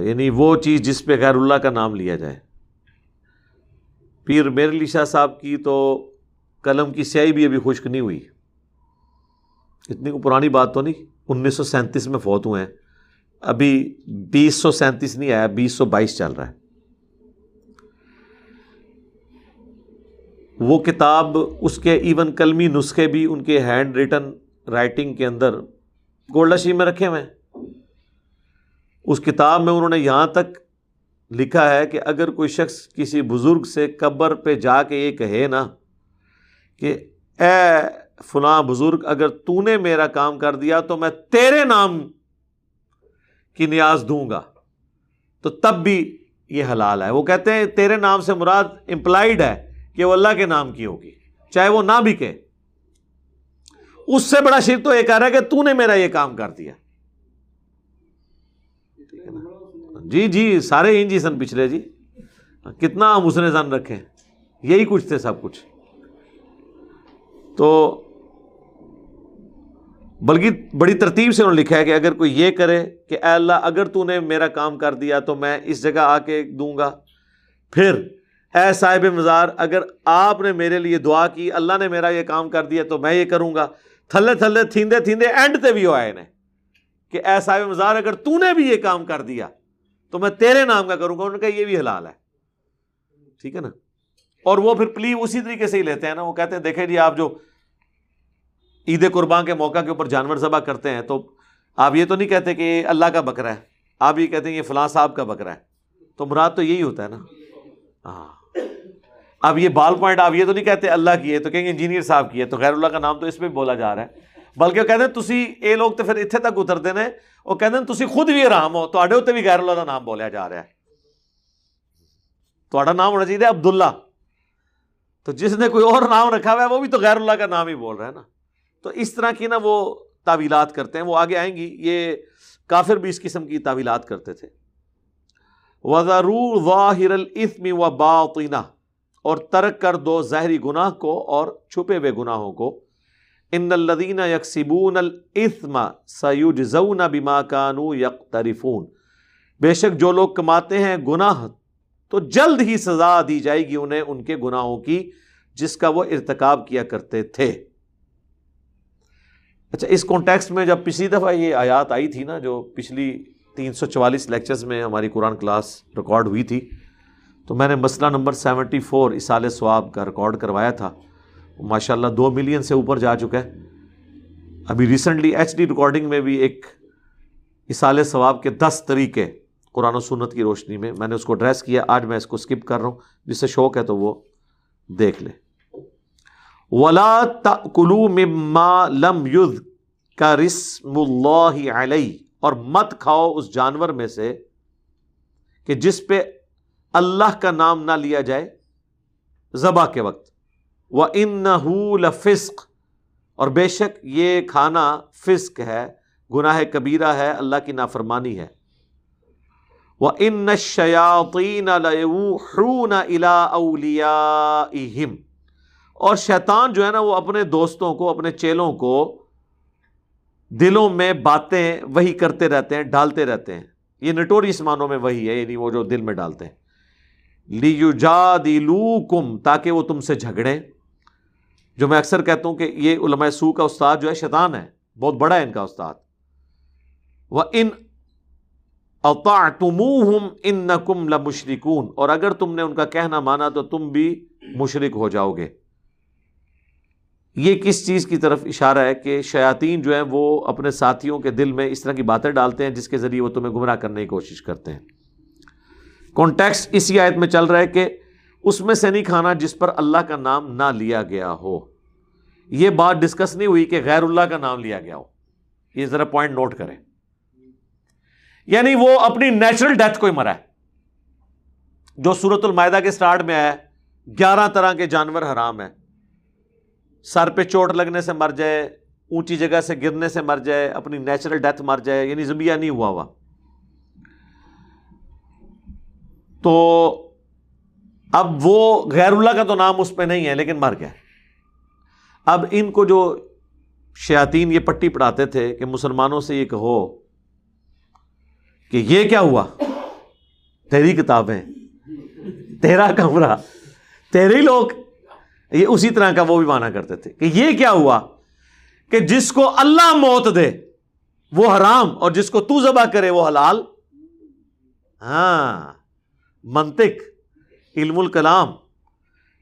یعنی وہ چیز جس پہ غیر اللہ کا نام لیا جائے۔ پیر میر علی شاہ صاحب کی تو قلم کی سیائی بھی ابھی خشک نہیں ہوئی۔ اتنی پرانی بات تو نہیں، انیس سو سینتیس میں فوت ہوئے ہیں۔ ابھی بیس سو سینتیس نہیں آیا، بیس سو بائیس چل رہا ہے۔ وہ کتاب اس کے ایون کلمی نسخے بھی ان کے ہینڈ ریٹن رائٹنگ کے اندر گولڈا شی میں رکھے ہوئے ہیں۔ اس کتاب میں انہوں نے یہاں تک لکھا ہے کہ اگر کوئی شخص کسی بزرگ سے قبر پہ جا کے یہ کہے نا کہ اے فلاں بزرگ، اگر تو نے میرا کام کر دیا تو میں تیرے نام کی نیاز دوں گا۔ تو تب بھی یہ حلال ہے۔ وہ کہتے ہیں تیرے نام سے مراد امپلائڈ ہے۔ کہ وہ اللہ کے نام کی ہوگی، چاہے وہ نہ بھی کہ اس سے بڑا شرک تو یہ کہہ رہا ہے کہ تو نے میرا یہ کام کر دیا۔ جی جی سارے ہی جی سن پچھلے جی۔ کتنا ہم اس نے زن رکھے یہی کچھ تھے سب کچھ۔ تو بلکہ بڑی ترتیب سے انہوں نے لکھا ہے کہ اگر کوئی یہ کرے کہ اے اللہ، اگر تو نے میرا کام کر دیا تو میں اس جگہ آ کے دوں گا۔ پھر اے صاحب مزار، اگر آپ نے میرے لیے دعا کی، اللہ نے میرا یہ کام کر دیا تو میں یہ کروں گا۔ تھلے تھلے تھیندے تھیندے اینڈ تے بھی ہو آئے نے۔ کہ اے صاحب مزار، اگر تو نے بھی یہ کام کر دیا تو میں تیرے نام کا کروں گا ان کا یہ بھی حلال ہے۔ ٹھیک ہے نا؟ اور وہ پھر پلی اسی طریقے سے ہی لیتے ہیں نا۔ وہ کہتے ہیں، دیکھیں جی آپ جو عید قربان کے موقع کے اوپر جانور ذبح کرتے ہیں تو آپ یہ تو نہیں کہتے کہ یہ اللہ کا بکرا ہے، آپ یہ کہتے ہیں یہ فلاں صاحب کا بکرا ہے۔ تو مراد تو یہی ہوتا ہے نا۔ ہاں۔ اب یہ بال پوائنٹ آپ یہ تو نہیں کہتے اللہ کی ہے، تو کہیں گے انجینئر صاحب کی ہے۔ تو خیر اللہ کا نام تو اس میں بولا جا رہا ہے۔ بلکہ وہ کہتے ہیں تسی یہ لوگ تو پھر اتنے تک اترتے ہیں۔ وہ کہتے ہیں تسی خود بھی آرام ہو، تو اتنے بھی غیر اللہ کا نام بولیا جا رہا ہے۔ تو نام ہونا چاہیے عبداللہ۔ تو جس نے کوئی اور نام رکھا ہوا ہے، وہ بھی تو غیر اللہ کا نام ہی بول رہا ہے نا۔ تو اس طرح کی نا وہ تعویلات کرتے ہیں۔ وہ آگے آئیں گی۔ یہ کافر بھی اس قسم کی تعویلات کرتے تھے۔ وزارو ظاہر الاسم و باطنہ اور ترک کر دو ظاہری گناہ کو اور چھپے ہوئے گناہوں کو۔ ان الدین یکسبون الاسم سیجزون بما کانوا یقترفون۔ بے شک جو لوگ کماتے ہیں گناہ، تو جلد ہی سزا دی جائے گی انہیں ان کے گناہوں کی، جس کا وہ ارتکاب کیا کرتے تھے۔ اچھا اس کانٹیکس میں جب پچھلی دفعہ یہ آیات آئی تھی نا، جو پچھلی تین سو چوالیس لیکچرز میں ہماری قرآن کلاس ریکارڈ ہوئی تھی تو میں نے مسئلہ نمبر سیونٹی فور اسال ثواب کا ریکارڈ کروایا تھا۔ ماشاء اللہ دو ملین سے اوپر جا چکا ہے۔ ابھی ریسنٹلی ایچ ڈی ریکارڈنگ میں بھی ایک اسال ثواب کے دس طریقے قرآن و سنت کی روشنی میں میں نے اس کو ڈریس کیا۔ آج میں اس کو اسکپ کر رہا ہوں۔ جس سے شوق ہے تو وہ دیکھ لے ولا کلو مما لم یوز کا رسم اللہ علیہ اور مت کھاؤ اس جانور میں سے کہ جس پہ اللہ کا نام نہ لیا جائے ذبح کے وقت۔ وہ ان لفسق۔ اور بے شک یہ کھانا فسق ہے، گناہ کبیرہ ہے، اللہ کی نافرمانی ہے۔ وہ ان شیاطین الا اولیا اور شیطان جو ہے نا، وہ اپنے دوستوں کو، اپنے چیلوں کو دلوں میں باتیں وہی کرتے رہتے ہیں، ڈالتے رہتے ہیں۔ یہ نٹوریس مانوں میں وہی ہے یعنی وہ جو دل میں ڈالتے ہیں۔ لیو کم تاکہ وہ تم سے جھگڑے۔ جو میں اکثر کہتا ہوں کہ یہ علماء سو کا استاد جو ہے، شیطان ہے، بہت بڑا ہے ان کا استاد۔ وہ ان ان نقم لمشرکون اور اگر تم نے ان کا کہنا مانا تو تم بھی مشرک ہو جاؤ گے۔ یہ کس چیز کی طرف اشارہ ہے کہ شیاطین جو ہیں، وہ اپنے ساتھیوں کے دل میں اس طرح کی باتیں ڈالتے ہیں جس کے ذریعے وہ تمہیں گمراہ کرنے کی کوشش کرتے ہیں۔ کانٹیکس اسی آیت میں چل رہا ہے کہ اس میں سے نہیں کھانا جس پر اللہ کا نام نہ لیا گیا ہو۔ یہ بات ڈسکس نہیں ہوئی کہ غیر اللہ کا نام لیا گیا ہو۔ یہ ذرا پوائنٹ نوٹ کریں۔ یعنی وہ اپنی نیچرل ڈیتھ کو ہی مرا ہے۔ جو سورت المائدہ کے سٹارٹ میں ہے، گیارہ طرح کے جانور حرام ہیں۔ سر پہ چوٹ لگنے سے مر جائے، اونچی جگہ سے گرنے سے مر جائے، اپنی نیچرل ڈیتھ مر جائے یعنی زبیا نہیں ہوا ہوا۔ تو اب وہ غیر اللہ کا تو نام اس پہ نہیں ہے، لیکن مر گیا۔ اب ان کو جو شیاطین یہ پٹی پڑھاتے تھے کہ مسلمانوں سے یہ کہو کہ یہ کیا ہوا؟ تیری کتابیں، تیرا کمرہ، تیرے لوگ۔ یہ اسی طرح کا وہ بھی مانا کرتے تھے کہ یہ کیا ہوا؟ کہ جس کو اللہ موت دے، وہ حرام، اور جس کو تو ذبح کرے، وہ حلال۔ ہاں۔ منطق، علم الکلام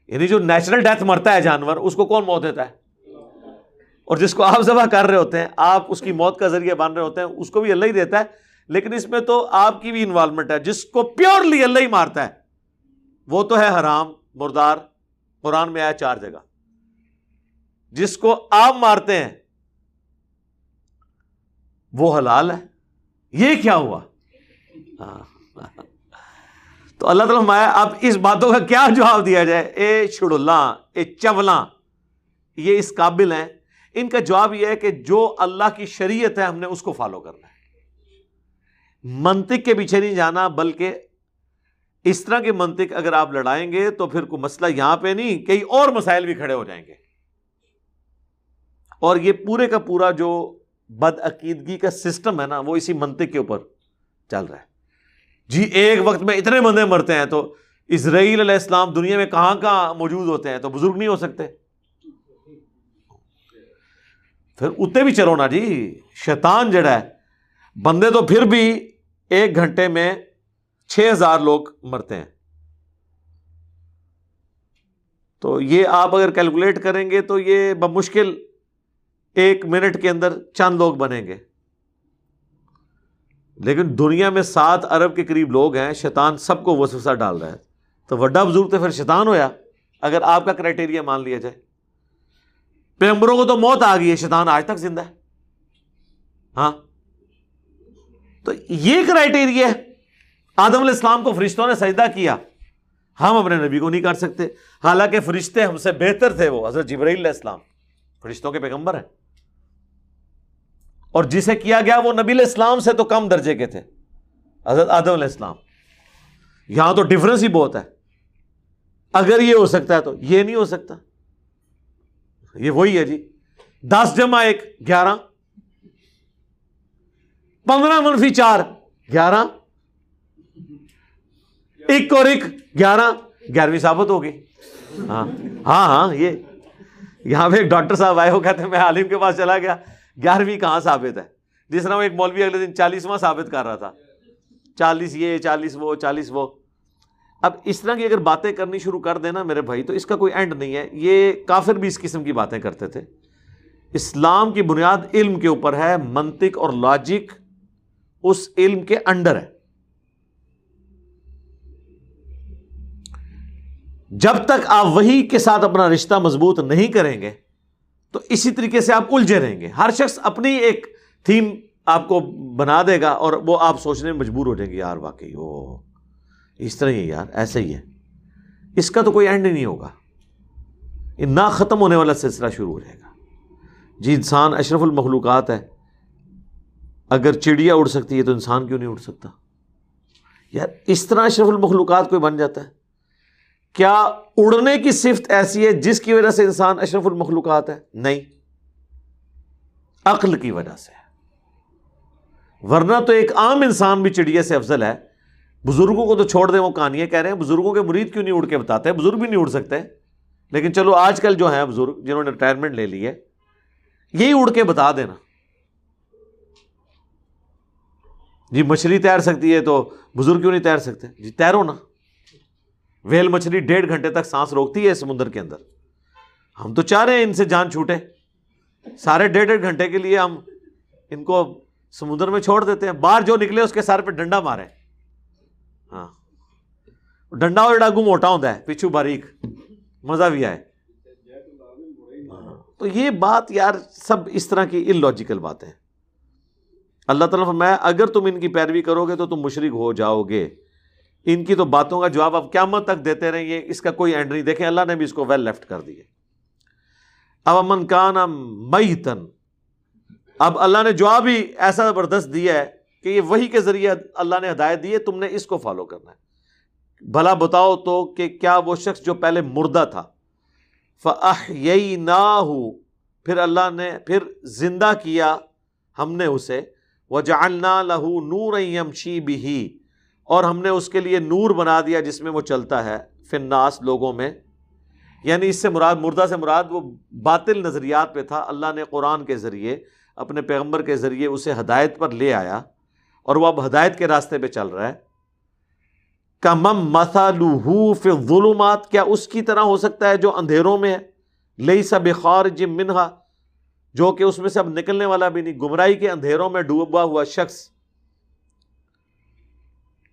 یعنی جو نیچرل ڈیتھ مرتا ہے جانور، اس کو کون موت دیتا ہے؟ اور جس کو آپ ذبح کر رہے ہوتے ہیں، آپ اس کی موت کا ذریعہ بن رہے ہوتے ہیں، اس کو بھی اللہ ہی دیتا ہے، لیکن اس میں تو آپ کی بھی انوالومنٹ ہے، جس کو پیورلی اللہ ہی مارتا ہے، وہ تو ہے حرام، مردار، قرآن میں آیا چار جگہ۔ جس کو آپ مارتے ہیں، وہ حلال ہے۔ یہ کیا ہوا؟ ہاں۔ تو اللہ تعالیٰ مایا اب اس باتوں کا کیا جواب دیا جائے؟ اے چھڑلا اے چولا یہ اس قابل ہیں۔ ان کا جواب یہ ہے کہ جو اللہ کی شریعت ہے، ہم نے اس کو فالو کرنا ہے۔ منطق کے پیچھے نہیں جانا، بلکہ اس طرح کے منطق اگر آپ لڑائیں گے تو پھر کوئی مسئلہ یہاں پہ نہیں کئی اور مسائل بھی کھڑے ہو جائیں گے۔ اور یہ پورے کا پورا جو بد عقیدگی کا سسٹم ہے نا، وہ اسی منطق کے اوپر چل رہا ہے۔ جی ایک وقت میں اتنے بندے مرتے ہیں تو اسرائیل علیہ السلام دنیا میں کہاں کہاں موجود ہوتے ہیں؟ تو بزرگ نہیں ہو سکتے۔ پھر اتنے بھی چلو نا جی شیطان جڑا ہے۔ بندے تو پھر بھی ایک گھنٹے میں چھ ہزار لوگ مرتے ہیں۔ تو یہ آپ اگر کیلکولیٹ کریں گے تو یہ بمشکل ایک منٹ کے اندر چند لوگ بنیں گے۔ لیکن دنیا میں سات ارب کے قریب لوگ ہیں، شیطان سب کو وسوسہ ڈال رہا ہے۔ تو وڈا بزرگ تو پھر شیطان ہویا، اگر آپ کا کرائٹیریا مان لیا جائے۔ پیمبروں کو تو موت آ گئی ہے، شیطان آج تک زندہ ہے۔ ہاں؟ تو یہ کرائٹیریا ہے۔ آدم علیہ السلام کو فرشتوں نے سجدہ کیا۔ ہم اپنے نبی کو نہیں کر سکتے۔ حالانکہ فرشتے ہم سے بہتر تھے وہ، حضرت جبرائیل علیہ السلام۔ فرشتوں کے پیغمبر ہیں۔ اور جسے کیا گیا وہ نبی علیہ السلام سے تو کم درجے کے تھے۔ حضرت آدم علیہ السلام۔ یہاں تو ڈفرنس ہی بہت ہے۔ اگر یہ ہو سکتا ہے تو یہ نہیں ہو سکتا۔ یہ وہی ہے جی۔ دس جمع ایک، گیارہ۔ پندرہ منفی چار، گیارہ۔ ایک اور ایک، گیارہ۔ گیارہویں ثابت ہوگی۔ ہاں ہاں ہاں یہ۔ یہاں پہ ایک ڈاکٹر صاحب آئے ہو کہتے ہیں میں عالم کے پاس چلا گیا۔ گیارہویں کہاں ثابت ہے؟ جس طرح وہ ایک مولوی اگلے دن چالیسواں ثابت کر رہا تھا۔ چالیس یہ، چالیس وہ چالیس وہ۔ اب اس طرح کی اگر باتیں کرنی شروع کر دینا میرے بھائی، تو اس کا کوئی اینڈ نہیں ہے۔ یہ کافر بھی اس قسم کی باتیں کرتے تھے۔ اسلام کی بنیاد علم کے اوپر ہے، منطق اور لاجک اس علم کے انڈر ہے۔ جب تک آپ وہی کے ساتھ اپنا رشتہ مضبوط نہیں کریں گے تو اسی طریقے سے آپ الجھے رہیں گے۔ ہر شخص اپنی ایک تھیم آپ کو بنا دے گا اور وہ آپ سوچنے میں مجبور ہو جائیں گے، یار واقعی او اس طرح ہی یار، ایسے ہی ہے۔ اس کا تو کوئی اینڈ نہیں ہوگا۔ یہ نہ ختم ہونے والا سلسلہ شروع ہو جائے گا۔ جی انسان اشرف المخلوقات ہے۔ اگر چڑیا اڑ سکتی ہے تو انسان کیوں نہیں اڑ سکتا؟ یار، اس طرح اشرف المخلوقات کوئی بن جاتا ہے؟ کیا اڑنے کی صفت ایسی ہے جس کی وجہ سے انسان اشرف المخلوقات ہے؟ نہیں. عقل کی وجہ سے. ورنہ تو ایک عام انسان بھی چڑیا سے افضل ہے. بزرگوں کو تو چھوڑ دیں، وہ کہانیاں کہہ رہے ہیں. بزرگوں کے مرید کیوں نہیں اڑ کے بتاتے بزرگ بھی نہیں اڑ سکتے. لیکن چلو، آج کل جو ہیں بزرگ، جنہوں نے ریٹائرمنٹ لے لی ہے، یہی اڑ کے بتا دینا. جی مچھلی تیر سکتی ہے تو بزرگ کیوں نہیں تیر سکتے؟ جی تیرو نا. ویل مچھلی ڈیڑھ گھنٹے تک سانس روکتی ہے سمندر کے اندر۔ ہم تو چاہ رہے ہیں ان سے جان چھوٹے۔ سارے ڈیڑھ ڈیڑھ گھنٹے کے لیے ہم ان کو سمندر میں چھوڑ دیتے ہیں۔ باہر جو نکلے اس کے سر پہ ڈنڈا مارے۔ ہاں۔ ڈنڈا اور ڈاگو موٹا ہوتا ہے، پچھو باریک۔ مزہ بھی آئے۔ تو یہ بات یار سب اس طرح کی ان لاجیکل باتیں۔ اللہ تعالیٰ میں اگر تم ان کی پیروی کرو گے تو تم مشرق ہو جاؤ گے۔ ان کی تو باتوں کا جواب اب قیامت تک دیتے رہیں گے، اس کا کوئی اینڈ نہیں۔ دیکھیں، اللہ نے بھی اس کو ویل لیفٹ کر دیے اب امن کان مئی تن اب اللہ نے جواب ہی ایسا زبردست دیا ہے کہ یہ وہی کے ذریعے اللہ نے ہدایت دی ہے، تم نے اس کو فالو کرنا ہے۔ بھلا بتاؤ تو کہ کیا وہ شخص جو پہلے مردہ تھا۔ یہی نہ ہو پھر اللہ نے، پھر زندہ کیا ہم نے اسے۔ وہ جاننا لہو نور یمشی بھی اور ہم نے اس کے لیے نور بنا دیا جس میں وہ چلتا ہے فناس لوگوں میں۔ یعنی اس سے مراد، مردہ سے مراد وہ باطل نظریات پہ تھا۔ اللہ نے قرآن کے ذریعے، اپنے پیغمبر کے ذریعے اسے ہدایت پر لے آیا اور وہ اب ہدایت کے راستے پہ چل رہا ہے۔ کمم مسالو ظلمات کیا اس کی طرح ہو سکتا ہے جو اندھیروں میں ہے؟ لئی سب خارج منہا، جو کہ اس میں سے اب نکلنے والا بھی نہیں، گمراہی کے اندھیروں میں ڈوبا ہوا شخص۔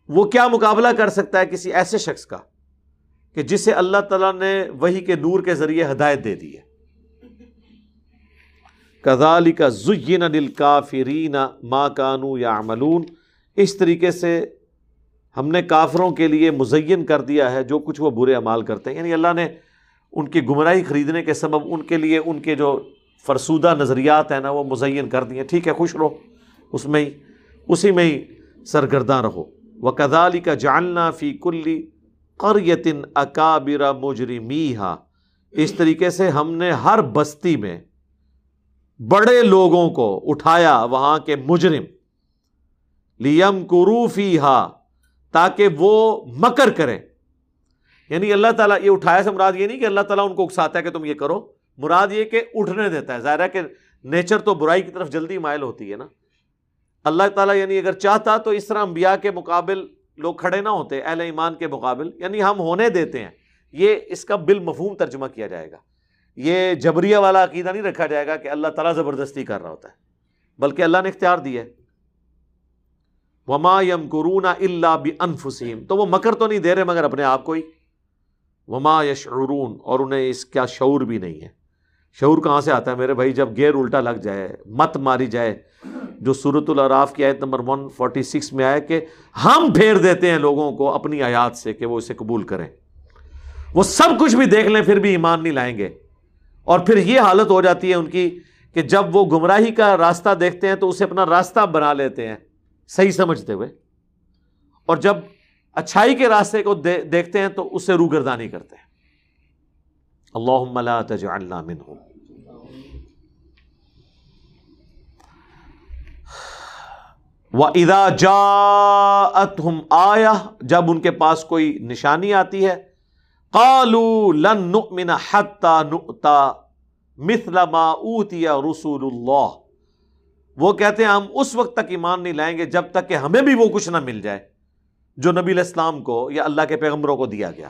وہ کیا مقابلہ کر سکتا ہے کسی ایسے شخص کا کہ جسے اللہ تعالیٰ نے وہی کے نور کے ذریعے ہدایت دے دی ہے؟ کزالی کا زین دل کافرین ماں کانو یا املون اس طریقے سے ہم نے کافروں کے لیے مزین کر دیا ہے جو کچھ وہ برے عمال کرتے ہیں۔ یعنی اللہ نے ان کی گمراہی خریدنے کے سبب ان کے لیے ان کے جو فرسودہ نظریات ہیں نا وہ مزین کر دیے۔ ٹھیک ہے، خوش رہو، اس میں ہی، اسی میں ہی سرگرداں رہو۔ وہ کدالی کا جاننا فی کلی قریتن اکابر مجرمی اس طریقے سے ہم نے ہر بستی میں بڑے لوگوں کو اٹھایا وہاں کے مجرم لیم کروفی ہا تاکہ وہ مکر کریں۔ یعنی اللہ تعالیٰ یہ اٹھایا سے مراد یہ نہیں کہ اللہ تعالیٰ ان کو اکساتا ہے کہ تم یہ کرو، مراد یہ کہ اٹھنے دیتا ہے۔ ظاہر ہے کہ نیچر تو برائی کی طرف جلدی مائل ہوتی ہے نا۔ اللہ تعالیٰ یعنی اگر چاہتا تو اس طرح انبیاء کے مقابل لوگ کھڑے نہ ہوتے، اہل ایمان کے مقابل یعنی ہم ہونے دیتے ہیں۔ یہ اس کا بال مفہوم ترجمہ کیا جائے گا۔ یہ جبریہ والا عقیدہ نہیں رکھا جائے گا کہ اللہ تعالیٰ زبردستی کر رہا ہوتا ہے، بلکہ اللہ نے اختیار دیا ہے۔ وما یم قرون اللہ انفسیم تو وہ مکر تو نہیں دے رہے مگر اپنے آپ کو ہی۔ وما یشعرون اور انہیں اس کا شعور بھی نہیں ہے۔ شعور کہاں سے آتا ہے؟ میرے بھائی، جب گیر الٹا لگ جائے، مت ماری جائے جو صورت العراف کی آیت نمبر 146 میں آئے کہ ہم پھیر دیتے ہیں لوگوں کو اپنی آیات سے کہ وہ اسے قبول کریں۔ وہ سب کچھ بھی دیکھ لیں پھر بھی ایمان نہیں لائیں گے۔ اور پھر یہ حالت ہو جاتی ہے ان کی کہ جب وہ گمراہی کا راستہ دیکھتے ہیں تو اسے اپنا راستہ بنا لیتے ہیں، صحیح سمجھتے ہوئے۔ اور جب اچھائی کے راستے کو دیکھتے ہیں تو اس سے روگردانی کرتے ہیں۔ اللہ تجعلنا منہم۔ وہ ادا جا ہم آیا جب ان کے پاس کوئی نشانی آتی ہے کالو لن من حتا نتا مثل ما اوتیا رسول اللہ وہ کہتے ہیں، ہم اس وقت تک ایمان نہیں لائیں گے جب تک کہ ہمیں بھی وہ کچھ نہ مل جائے، جو نبی الاسلام کو یا اللہ کے پیغمبروں کو دیا گیا۔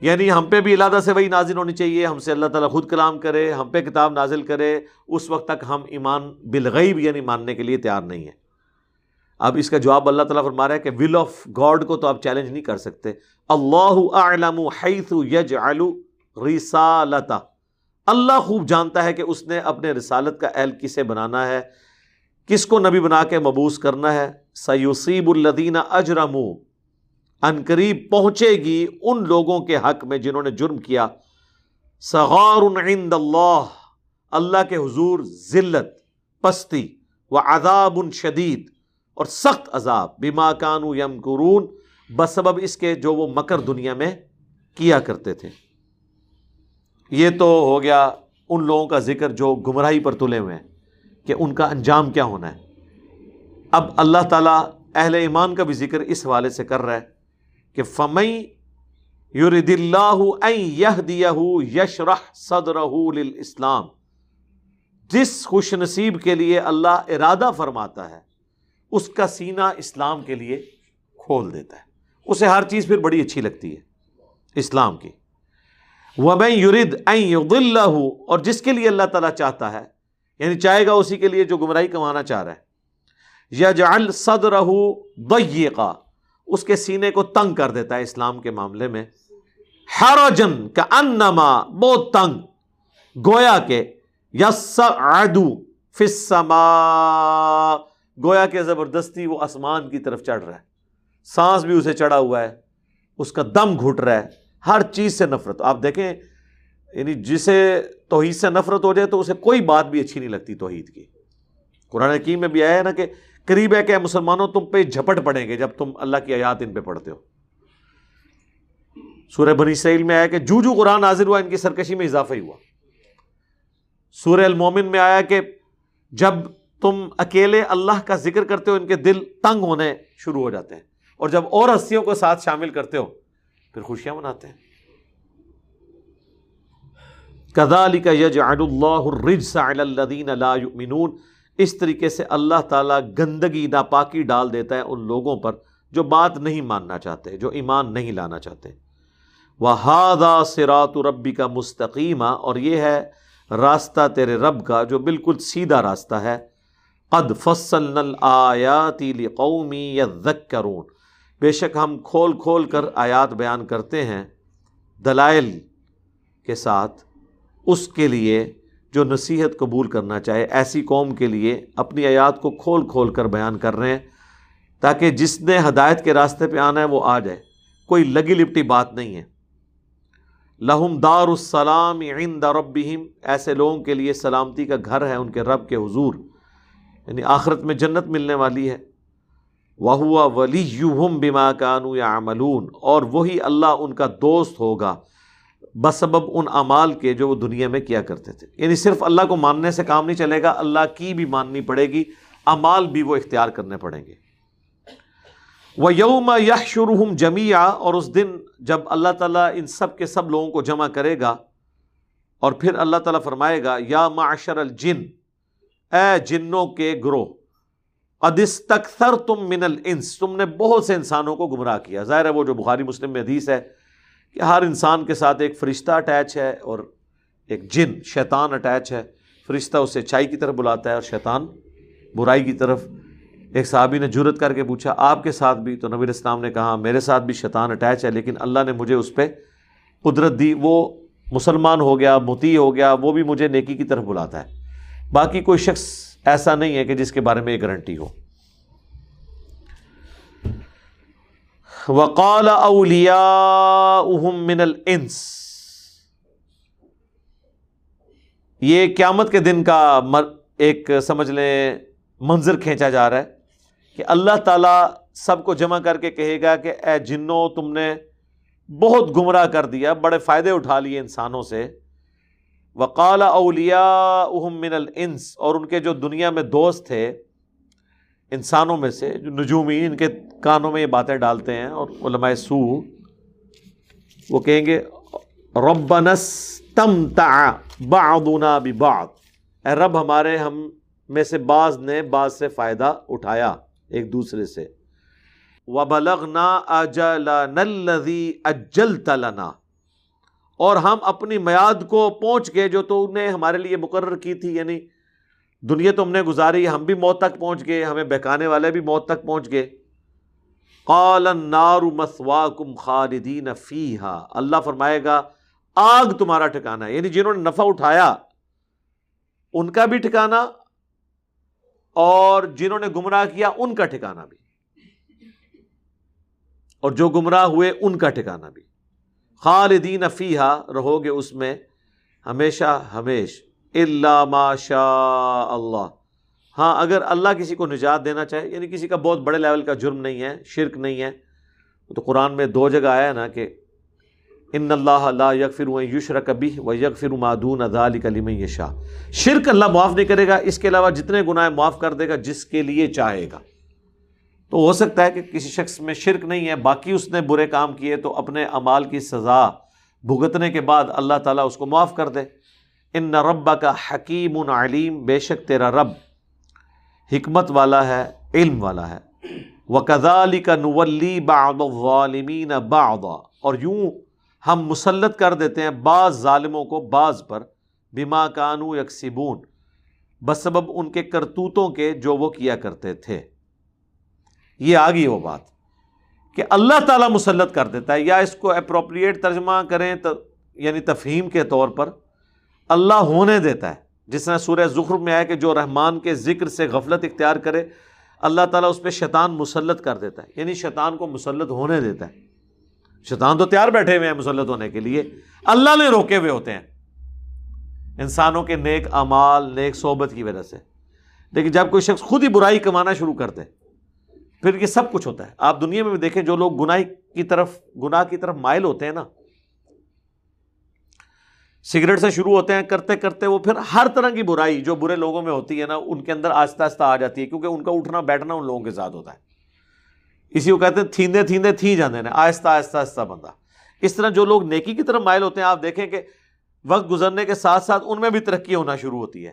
یعنی ہم پہ بھی علادہ سے وہی نازل ہونی چاہیے، ہم سے اللہ تعالیٰ خود کلام کرے، ہم پہ کتاب نازل کرے، اس وقت تک ہم ایمان بالغیب یعنی ماننے کے لیے تیار نہیں ہیں۔ اب اس کا جواب اللہ تعالیٰ فرما رہا ہے کہ ول آف گاڈ کو تو آپ چیلنج نہیں کر سکتے۔ اللہ اعلم حیث یجعل رسالتا اللہ خوب جانتا ہے کہ اس نے اپنے رسالت کا اہل کسے بنانا ہے، کس کو نبی بنا کے مبوس کرنا ہے۔ سیوسیب الدین اجرم ان قریب پہنچے گی ان لوگوں کے حق میں جنہوں نے جرم کیا۔ سغار عند اللہ۔ اللہ کے حضور ذلت، پستی۔ و عذاب شدید۔ اور سخت عذاب بیما کانو یم قرون بسبب اس کے جو وہ مکر دنیا میں کیا کرتے تھے۔ یہ تو ہو گیا ان لوگوں کا ذکر جو گمراہی پر تلے ہوئے ہیں کہ ان کا انجام کیا ہونا ہے۔ اب اللہ تعالیٰ اہل ایمان کا بھی ذکر اس حوالے سے کر رہا ہے کہ فمئی یورد اللہ یشرح صدرہ للاسلام جس خوش نصیب کے لیے اللہ ارادہ فرماتا ہے اس کا سینہ اسلام کے لیے کھول دیتا ہے۔ اسے ہر چیز پھر بڑی اچھی لگتی ہے، اسلام کی۔ وہ میں یورد اللہ اور جس کے لیے اللہ تعالیٰ چاہتا ہے یعنی چاہے گا اسی کے لیے جو گمراہی کمانا چاہ رہا ہے۔ یا جل صد رہ اس کے سینے کو تنگ کر دیتا ہے اسلام کے معاملے میں۔ ہر کا انما بہت تنگ۔ گویا کے یس ادو فسما گویا کے زبردستی وہ آسمان کی طرف چڑھ رہا ہے۔ سانس بھی اسے چڑھا ہوا ہے، اس کا دم گھٹ رہا ہے۔ ہر چیز سے نفرت۔ آپ دیکھیں یعنی جسے توحید سے نفرت ہو جائے تو اسے کوئی بات بھی اچھی نہیں لگتی توحید کی۔ قرآن حکیم میں بھی آیا ہے نا کہ قریب ہے کہ مسلمانوں تم پہ جھپٹ پڑیں گے جب تم اللہ کی آیات ان پہ پڑھتے ہو۔ سورہ بنی اسرائیل میں آیا کہ جو جو قرآن حاضر ہوا ان کی سرکشی میں اضافہ ہی ہوا۔ سورہ المومن میں آیا کہ جب تم اکیلے اللہ کا ذکر کرتے ہو، ان کے دل تنگ ہونے شروع ہو جاتے ہیں۔ اور جب اور ہستیوں کو ساتھ شامل کرتے ہو، پھر خوشیاں مناتے ہیں۔ کدا علی کا یج اللہ اس طریقے سے اللہ تعالیٰ گندگی، ناپاکی ڈال دیتا ہے ان لوگوں پر جو بات نہیں ماننا چاہتے، جو ایمان نہیں لانا چاہتے۔ وہ ہادا سرات ربی کا مستقیمہ اور یہ ہے راستہ تیرے رب کا جو بالکل سیدھا راستہ ہے۔ قد فصل آیاتی قومی یا بے شک ہم کھول کھول کر آیات بیان کرتے ہیں دلائل کے ساتھ اس کے لیے جو نصیحت قبول کرنا چاہے۔ ایسی قوم کے لیے اپنی آیات کو کھول کھول کر بیان کر رہے ہیں تاکہ جس نے ہدایت کے راستے پہ آنا ہے وہ آ جائے۔ کوئی لگی لپٹی بات نہیں ہے۔ لہم دار السلام عند ربہم۔ ایسے لوگوں کے لیے سلامتی کا گھر ہے ان کے رب کے حضور۔ یعنی آخرت میں جنت ملنے والی ہے۔ وہ ولی یوہم بما کانو یا اور وہی اللہ ان کا دوست ہوگا، بسبب ان اعمال کے جو وہ دنیا میں کیا کرتے تھے۔ یعنی صرف اللہ کو ماننے سے کام نہیں چلے گا، اللہ کی بھی ماننی پڑے گی، اعمال بھی وہ اختیار کرنے پڑیں گے۔ وہ یوم یہ شروع جمیا اور اس دن جب اللہ تعالیٰ ان سب کے سب لوگوں کو جمع کرے گا، اور پھر اللہ تعالیٰ فرمائے گا، یا معاشر الجن اے جنوں کے گروہ ادستر تم من الانس، تم نے بہت سے انسانوں کو گمراہ کیا۔ ظاہر ہے وہ جو بخاری مسلم میں حدیث ہے کہ ہر انسان کے ساتھ ایک فرشتہ اٹیچ ہے اور ایک جن، شیطان اٹیچ ہے۔ فرشتہ اسے چائی کی طرف بلاتا ہے اور شیطان برائی کی طرف۔ ایک صحابی نے جرت کر کے پوچھا، آپ کے ساتھ بھی؟ تو نبی اسلام نے کہا، میرے ساتھ بھی شیطان اٹیچ ہے، لیکن اللہ نے مجھے اس پہ قدرت دی۔ وہ مسلمان ہو گیا، متی ہو گیا، وہ بھی مجھے نیکی کی طرف بلاتا ہے۔ باقی کوئی شخص ایسا نہیں ہے کہ جس کے بارے میں یہ گارنٹی ہو۔ وقال اولیا من الانس۔ یہ قیامت کے دن کا ایک سمجھ لیں منظر کھینچا جا رہا ہے کہ اللہ تعالیٰ سب کو جمع کر کے کہے گا کہ اے جنوں تم نے بہت گمراہ کر دیا، بڑے فائدے اٹھا لیے انسانوں سے۔ وقال اولیا من الانس، اور ان کے جو دنیا میں دوست تھے، انسانوں میں سے، جو نجومی ان کے کانوں میں یہ باتیں ڈالتے ہیں، اور علماء سو وہ کہیں گے ربنس تم بعضنا ببعض۔ اے رب، ہمارے ہم میں سے بعض نے بعض سے فائدہ اٹھایا ایک دوسرے سے۔ وبلغنا اجلنا الذي اجلت لنا۔ اور ہم اپنی میاد کو پہنچ گئے جو تو نے ہمارے لیے مقرر کی تھی یعنی دنیا تو ہم نے گزاری، ہم بھی موت تک پہنچ گئے، ہمیں بہکانے والے بھی موت تک پہنچ گئے۔ قال النار مسواکم خالدین فیہا۔ اللہ فرمائے گا، آگ تمہارا ٹھکانا ہے۔ یعنی جنہوں نے نفع اٹھایا، ان کا بھی ٹھکانا اور جنہوں نے گمراہ کیا، ان کا ٹھکانا بھی۔ اور جو گمراہ ہوئے، ان کا ٹھکانا بھی۔ خالدین فیہا، رہو گے اس میں ہمیشہ ہمیش اللہ ماشا اللہ۔ ہاں اگر اللہ کسی کو نجات دینا چاہے یعنی کسی کا بہت بڑے لیول کا جرم نہیں ہے، شرک نہیں ہے تو قرآن میں دو جگہ آیا نا کہ ان اللہ اللہ یکفر یشر کبھی و یکفر مادون ادا علی کلیم شاہ شرک اللہ معاف نہیں کرے گا، اس کے علاوہ جتنے گناہ معاف کر دے گا، جس کے لیے چاہے گا۔ تو ہو سکتا ہے کہ کسی شخص میں شرک نہیں ہے، باقی اس نے برے کام کیے تو اپنے امال کی سزا بھگتنے کے بعد اللہ تعالیٰ اس کو معاف کر دے۔ ان نہ ربا کا حکیم علیم، بے شک تیرا رب حکمت والا ہے، علم والا ہے۔ وہ کزالی کا نولی باغمین باغا اور یوں ہم مسلط کر دیتے ہیں بعض ظالموں کو بعض پر بیما کانو یکسیبون بسبب ان کے کرتوتوں کے جو وہ کیا کرتے تھے۔ یہ آ گئی وہ بات کہ اللہ تعالیٰ مسلط کر دیتا ہے یا اس کو اپروپریٹ ترجمہ کریں تو یعنی تفہیم کے طور پر اللہ ہونے دیتا ہے۔ جس طرح سورہ ذخر میں آیا کہ جو رحمان کے ذکر سے غفلت اختیار کرے، اللہ تعالیٰ اس پہ شیطان مسلط کر دیتا ہے۔ یعنی شیطان کو مسلط ہونے دیتا ہے۔ شیطان تو تیار بیٹھے ہوئے ہیں مسلط ہونے کے لیے۔ اللہ نے روکے ہوئے ہوتے ہیں۔ انسانوں کے نیک امال نیک صحبت کی وجہ سے۔ لیکن جب کوئی شخص خود ہی برائی کمانا شروع کر دے پھر یہ سب کچھ ہوتا ہے۔ آپ دنیا میں بھی دیکھیں جو لوگ گناہ کی طرف، گناہ کی طرف مائل ہوتے ہیں نا، سگریٹ سے شروع ہوتے ہیں، کرتے کرتے وہ پھر ہر طرح کی برائی جو برے لوگوں میں ہوتی ہے نا، ان کے اندر آہستہ آہستہ آ جاتی ہے، کیونکہ ان کا اٹھنا، بیٹھنا ان لوگوں کے ساتھ ہوتا ہے۔ اسی کو کہتے ہیں تھیندے تھیندے، تھی جانے آہستہ آہستہ آہستہ بندہ۔ اس طرح جو لوگ نیکی کی طرف مائل ہوتے ہیں، آپ دیکھیں کہ وقت گزرنے کے ساتھ ساتھ ان میں بھی ترقی ہونا شروع ہوتی ہے۔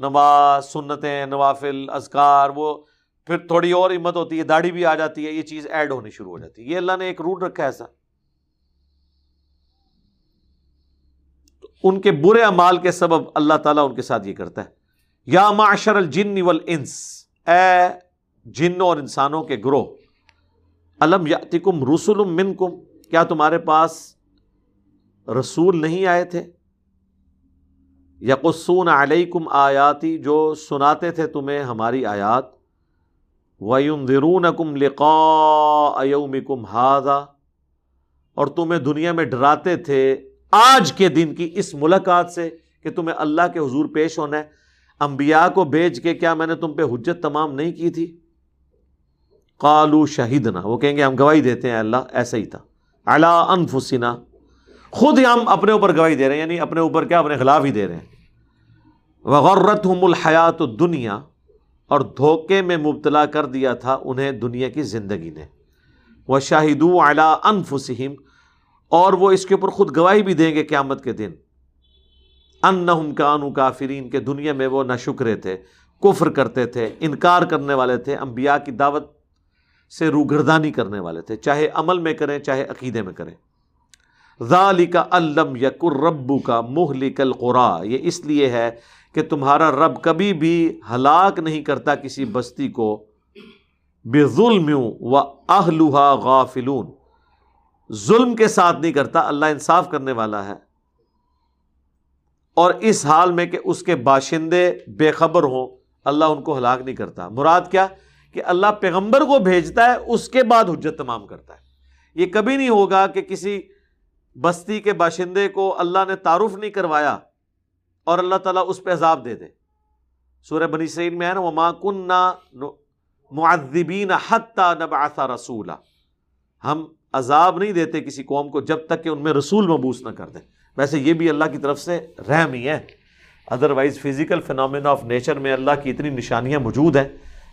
نماز، سنتیں، نوافل ازکار وہ پھر تھوڑی اور ہمت ہوتی ہے، داڑھی بھی آ جاتی ہے، یہ چیز ایڈ ہونی شروع ہو جاتی ہے۔ یہ اللہ نے ایک رول رکھا ہے ایسا۔ ان کے برے امال کے سبب اللہ تعالیٰ ان کے ساتھ یہ کرتا ہے۔ یا معاشر الجن والانس، اے جن اور انسانوں کے گروہ علم یاتکم رسول منکم، کیا تمہارے پاس رسول نہیں آئے تھے؟ یقسون علیکم آیاتی، جو سناتے تھے تمہیں ہماری آیات۔ وَيُنذِرُونَكُمْ لِقَاءَ يَوْمِكُمْ هَذَا۔ اور تمہیں دنیا میں ڈراتے تھے آج کے دن کی اس ملاقات سے کہ تمہیں اللہ کے حضور پیش ہونا ہے۔ انبیاء کو بیچ کے کیا میں نے تم پہ حجت تمام نہیں کی تھی؟ قالو شہیدنا وہ کہیں گے ہم گواہی دیتے ہیں اللہ، ایسا ہی تھا۔ اللہ انفسنا خود ہی ہم اپنے اوپر گواہی دے رہے ہیں یعنی اپنے اوپر کیا اپنے خلاف ہی دے رہے ہیں۔ وغرت ہم الحیات دنیا اور دھوکے میں مبتلا کر دیا تھا انہیں دنیا کی زندگی نے۔ وہ شاہد اعلیٰ انفسم اور وہ اس کے اوپر خود گواہی بھی دیں گے قیامت کے دن۔ ان نہ کانو کافرین کے دنیا میں وہ نہ شکرے تھے، کفر کرتے تھے، انکار کرنے والے تھے، انبیاء کی دعوت سے روگردانی کرنے والے تھے، چاہے عمل میں کریں، چاہے عقیدے میں کریں۔ ذالی کا علم یقر ربو کا مہلک القرا یہ اس لیے ہے کہ تمہارا رب کبھی بھی ہلاک نہیں کرتا کسی بستی کو۔ بے ظلم و اہلوہا غافلون۔ ظلم کے ساتھ نہیں کرتا، اللہ انصاف کرنے والا ہے۔ اور اس حال میں کہ اس کے باشندے بے خبر ہوں، اللہ ان کو ہلاک نہیں کرتا۔ مراد کیا؟ کہ اللہ پیغمبر کو بھیجتا ہے، اس کے بعد حجت تمام کرتا ہے۔ یہ کبھی نہیں ہوگا کہ کسی بستی کے باشندے کو اللہ نے تعارف نہیں کروایا اور اللہ تعالیٰ اس پہ عذاب دے دے۔ سورہ بنی سعید میں ہے نا وہ ماں معذبین حتیٰ نبعث رسولہ ہم عذاب نہیں دیتے کسی قوم کو جب تک کہ ان میں رسول مبوس نہ کر دیں۔ ویسے یہ بھی اللہ کی طرف سے رحم ہی ہے۔ Otherwise physical phenomena of nature میں اللہ کی اتنی نشانیاں موجود ہیں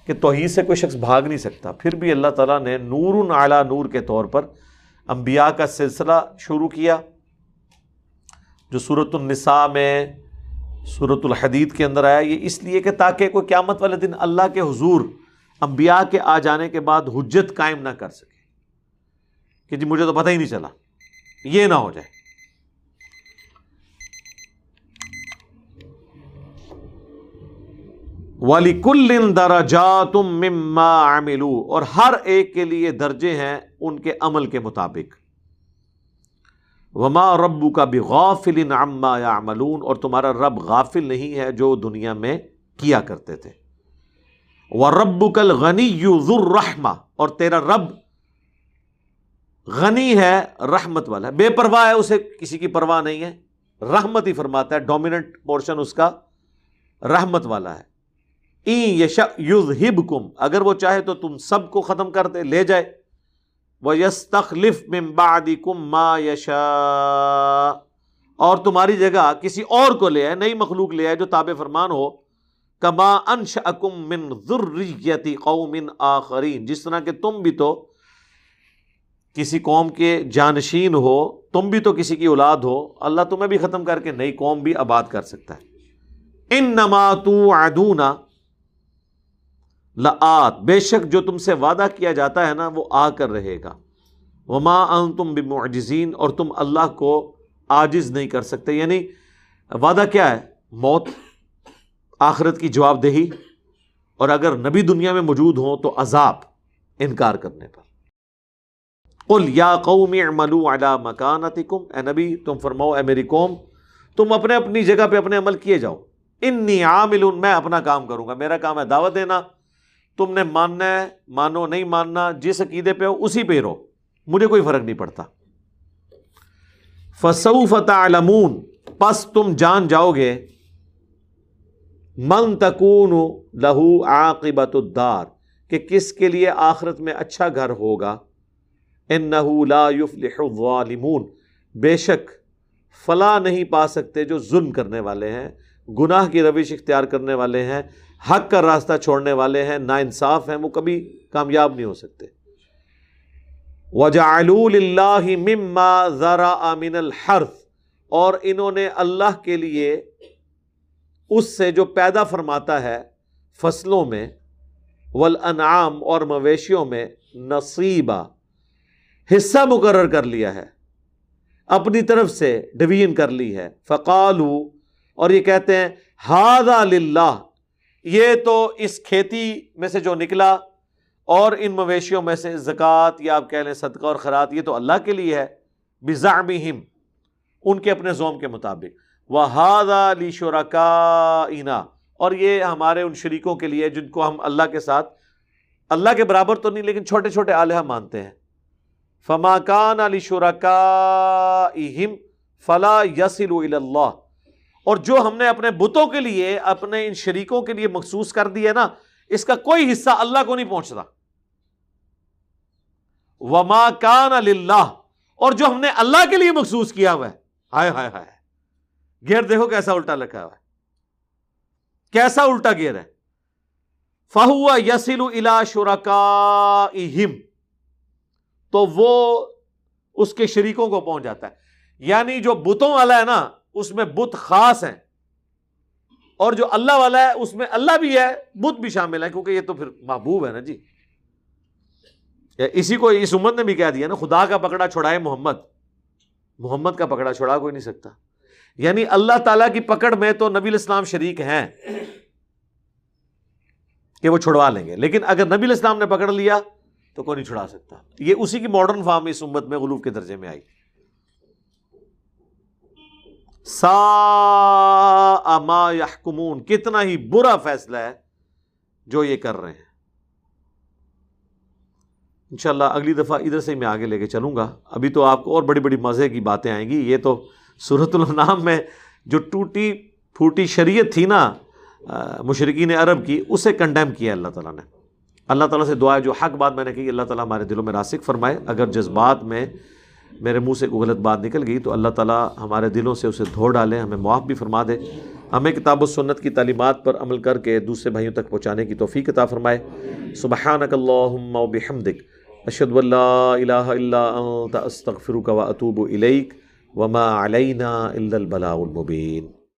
کہ توحید سے کوئی شخص بھاگ نہیں سکتا۔ پھر بھی اللہ تعالیٰ نے نور اعلیٰ نور کے طور پر انبیاء کا سلسلہ شروع کیا، جو صورت النساء میں صورت الحدید کے اندر آیا، یہ اس لیے کہ تاکہ کوئی قیامت والے دن اللہ کے حضور، انبیاء کے آ جانے کے بعد حجت قائم نہ کر سکے۔ کہ جی مجھے تو پتہ ہی نہیں چلا۔ یہ نہ ہو جائے۔ والی کل درجا تم مما اور ہر ایک کے لیے درجے ہیں ان کے عمل کے مطابق۔ وما ربو کا بھی غافل عما یا اور تمہارا رب غافل نہیں ہے جو دنیا میں کیا کرتے تھے۔ وہ رب کل غنی یو اور تیرا رب غنی ہے، رحمت والا ہے۔ بے پرواہ ہے، اسے کسی کی پرواہ نہیں ہے۔ رحمت ہی فرماتا ہے ڈومیننٹ پورشن اس کا رحمت والا ہے۔ یش یوز ہب کم اگر وہ چاہے تو تم سب کو ختم کر دے، لے جائے۔ وہ یس تخلف ممبادی کم ما یشا اور تمہاری جگہ کسی اور کو لے آئے، نئی مخلوق لے آئے جو تاب فرمان ہو۔ کما انش اکم من ذریتی قوم آخرین جس طرح کہ تم بھی تو کسی قوم کے جانشین ہو، تم بھی تو کسی کی اولاد ہو، اللہ تمہیں بھی ختم کر کے نئی قوم بھی آباد کر سکتا ہے۔ ان نماتو ادونا لآت، بے شک جو تم سے وعدہ کیا جاتا ہے نا، وہ آ کر رہے گا۔ وما ان تم بمعجزین، اور تم اللہ کو آجز نہیں کر سکتے۔ یعنی وعدہ کیا ہے؟ موت، آخرت کی جواب دہی۔ اور اگر نبی دنیا میں موجود ہوں تو عذاب انکار کرنے پر۔ قل یا قوم اعملوا علی مکانتکم۔ اے نبی، تم فرماؤ، اے میری قوم، تم اپنے اپنی جگہ پہ اپنے عمل کیے جاؤ۔ انی عامل میں اپنا کام کروں گا، میرا کام ہے دعوت دینا۔ تم نے ماننا ہے، مانو، نہیں ماننا، جس عقیدے پہ ہو، اسی پہ رہو مجھے کوئی فرق نہیں پڑتا۔ فسوف تعلمون۔ پس تم جان جاؤ گے۔ من تکون لہو عاقبت الدار۔ کہ کس کے لیے آخرت میں اچھا گھر ہوگا؟ انہو لا یفلح الظالمون۔ بے شک فلا نہیں پا سکتے جو ظلم کرنے والے ہیں، گناہ کی روش اختیار کرنے والے ہیں۔ حق کا راستہ چھوڑنے والے ہیں، نا انصاف ہیں، وہ کبھی کامیاب نہیں ہو سکتے۔ وجعلوا مما ذرا من الحرث۔ اور انہوں نے اللہ کے لیے اس سے جو پیدا فرماتا ہے فصلوں میں والانعام اور مویشیوں میں نصیبہ حصہ مقرر کر لیا ہے۔ اپنی طرف سے ڈویژن کر لی ہے۔ فقالو اور یہ کہتے ہیں ہاد للہ یہ تو اس کھیتی میں سے جو نکلا اور ان مویشیوں میں سے زکوٰۃ یا آپ کہہ لیں صدقہ اور خرات یہ تو اللہ کے لیے ہے بزام ان کے اپنے زوم کے مطابق۔ وہ ہاد علی شرکا اور یہ ہمارے ان شریکوں کے لیے جن کو ہم اللہ کے ساتھ، اللہ کے برابر تو نہیں، لیکن چھوٹے چھوٹے آلیہ مانتے ہیں۔ فما کان علی شرکا فلا یسل اللہ اور جو ہم نے اپنے بتوں کے لیے، اپنے ان شریکوں کے لیے مخصوص کر دیا نا، اس کا کوئی حصہ اللہ کو نہیں پہنچتا۔ وما کان اللہ اور جو ہم نے اللہ کے لیے مخصوص کیا ہوا ہے۔ ہائے ہائے ہائے۔ گیئر دیکھو کیسا الٹا لکھا ہوا ہے۔ کیسا الٹا گیئر ہے۔ فہو یسل الا شرکا تو وہ اس کے شریکوں کو پہنچ جاتا ہے۔ یعنی جو بتوں والا ہے نا اس میں بت خاص ہیں۔ اور جو اللہ والا ہے، اس میں اللہ بھی ہے، بت بھی شامل ہے کیونکہ یہ تو پھر محبوب ہے نا جی۔ اسی کو اس امت نے بھی کہہ دیا نا، خدا کا پکڑا چھوڑائے محمد۔ محمد کا پکڑا چھوڑا کوئی نہیں سکتا۔ یعنی اللہ تعالیٰ کی پکڑ میں تو نبی الاسلام شریک ہیں کہ وہ چھڑوا لیں گے۔ لیکن اگر نبی الاسلام نے پکڑ لیا تو کوئی نہیں چھڑا سکتا۔ یہ اسی کی ماڈرن فارم اس امت میں غلوف کے درجے میں آئی۔ سا اما یحکمون کتنا ہی برا فیصلہ ہے جو یہ کر رہے ہیں۔ انشاءاللہ اگلی دفعہ ادھر سے میں آگے لے کے چلوں گا۔ ابھی تو آپ کو اور بڑی بڑی مزے کی باتیں آئیں گی۔ یہ تو صورت النام میں جو ٹوٹی پھوٹی شریعت تھی نا مشرقین عرب کی، اسے کنڈیم کیا اللہ تعالیٰ نے۔ اللہ تعالیٰ سے دعا ہے، جو حق بات میں نے کی اللہ تعالیٰ ہمارے دلوں میں راسک فرمائے۔ اگر جذبات میں میرے منہ سے کوئی غلط بات نکل گئی تو اللہ تعالیٰ ہمارے دلوں سے اسے دھو ڈالے ہمیں معاف بھی فرما دے۔ ہمیں کتاب و سنت کی تعلیمات پر عمل کر کے دوسرے بھائیوں تک پہنچانے کی توفیق عطا فرمائے۔ سبحانک اللہم و بحمدک اشد اللہ الہ الا انت، استغفرک و اتوب الیک، وما علینا الا البلاء المبین۔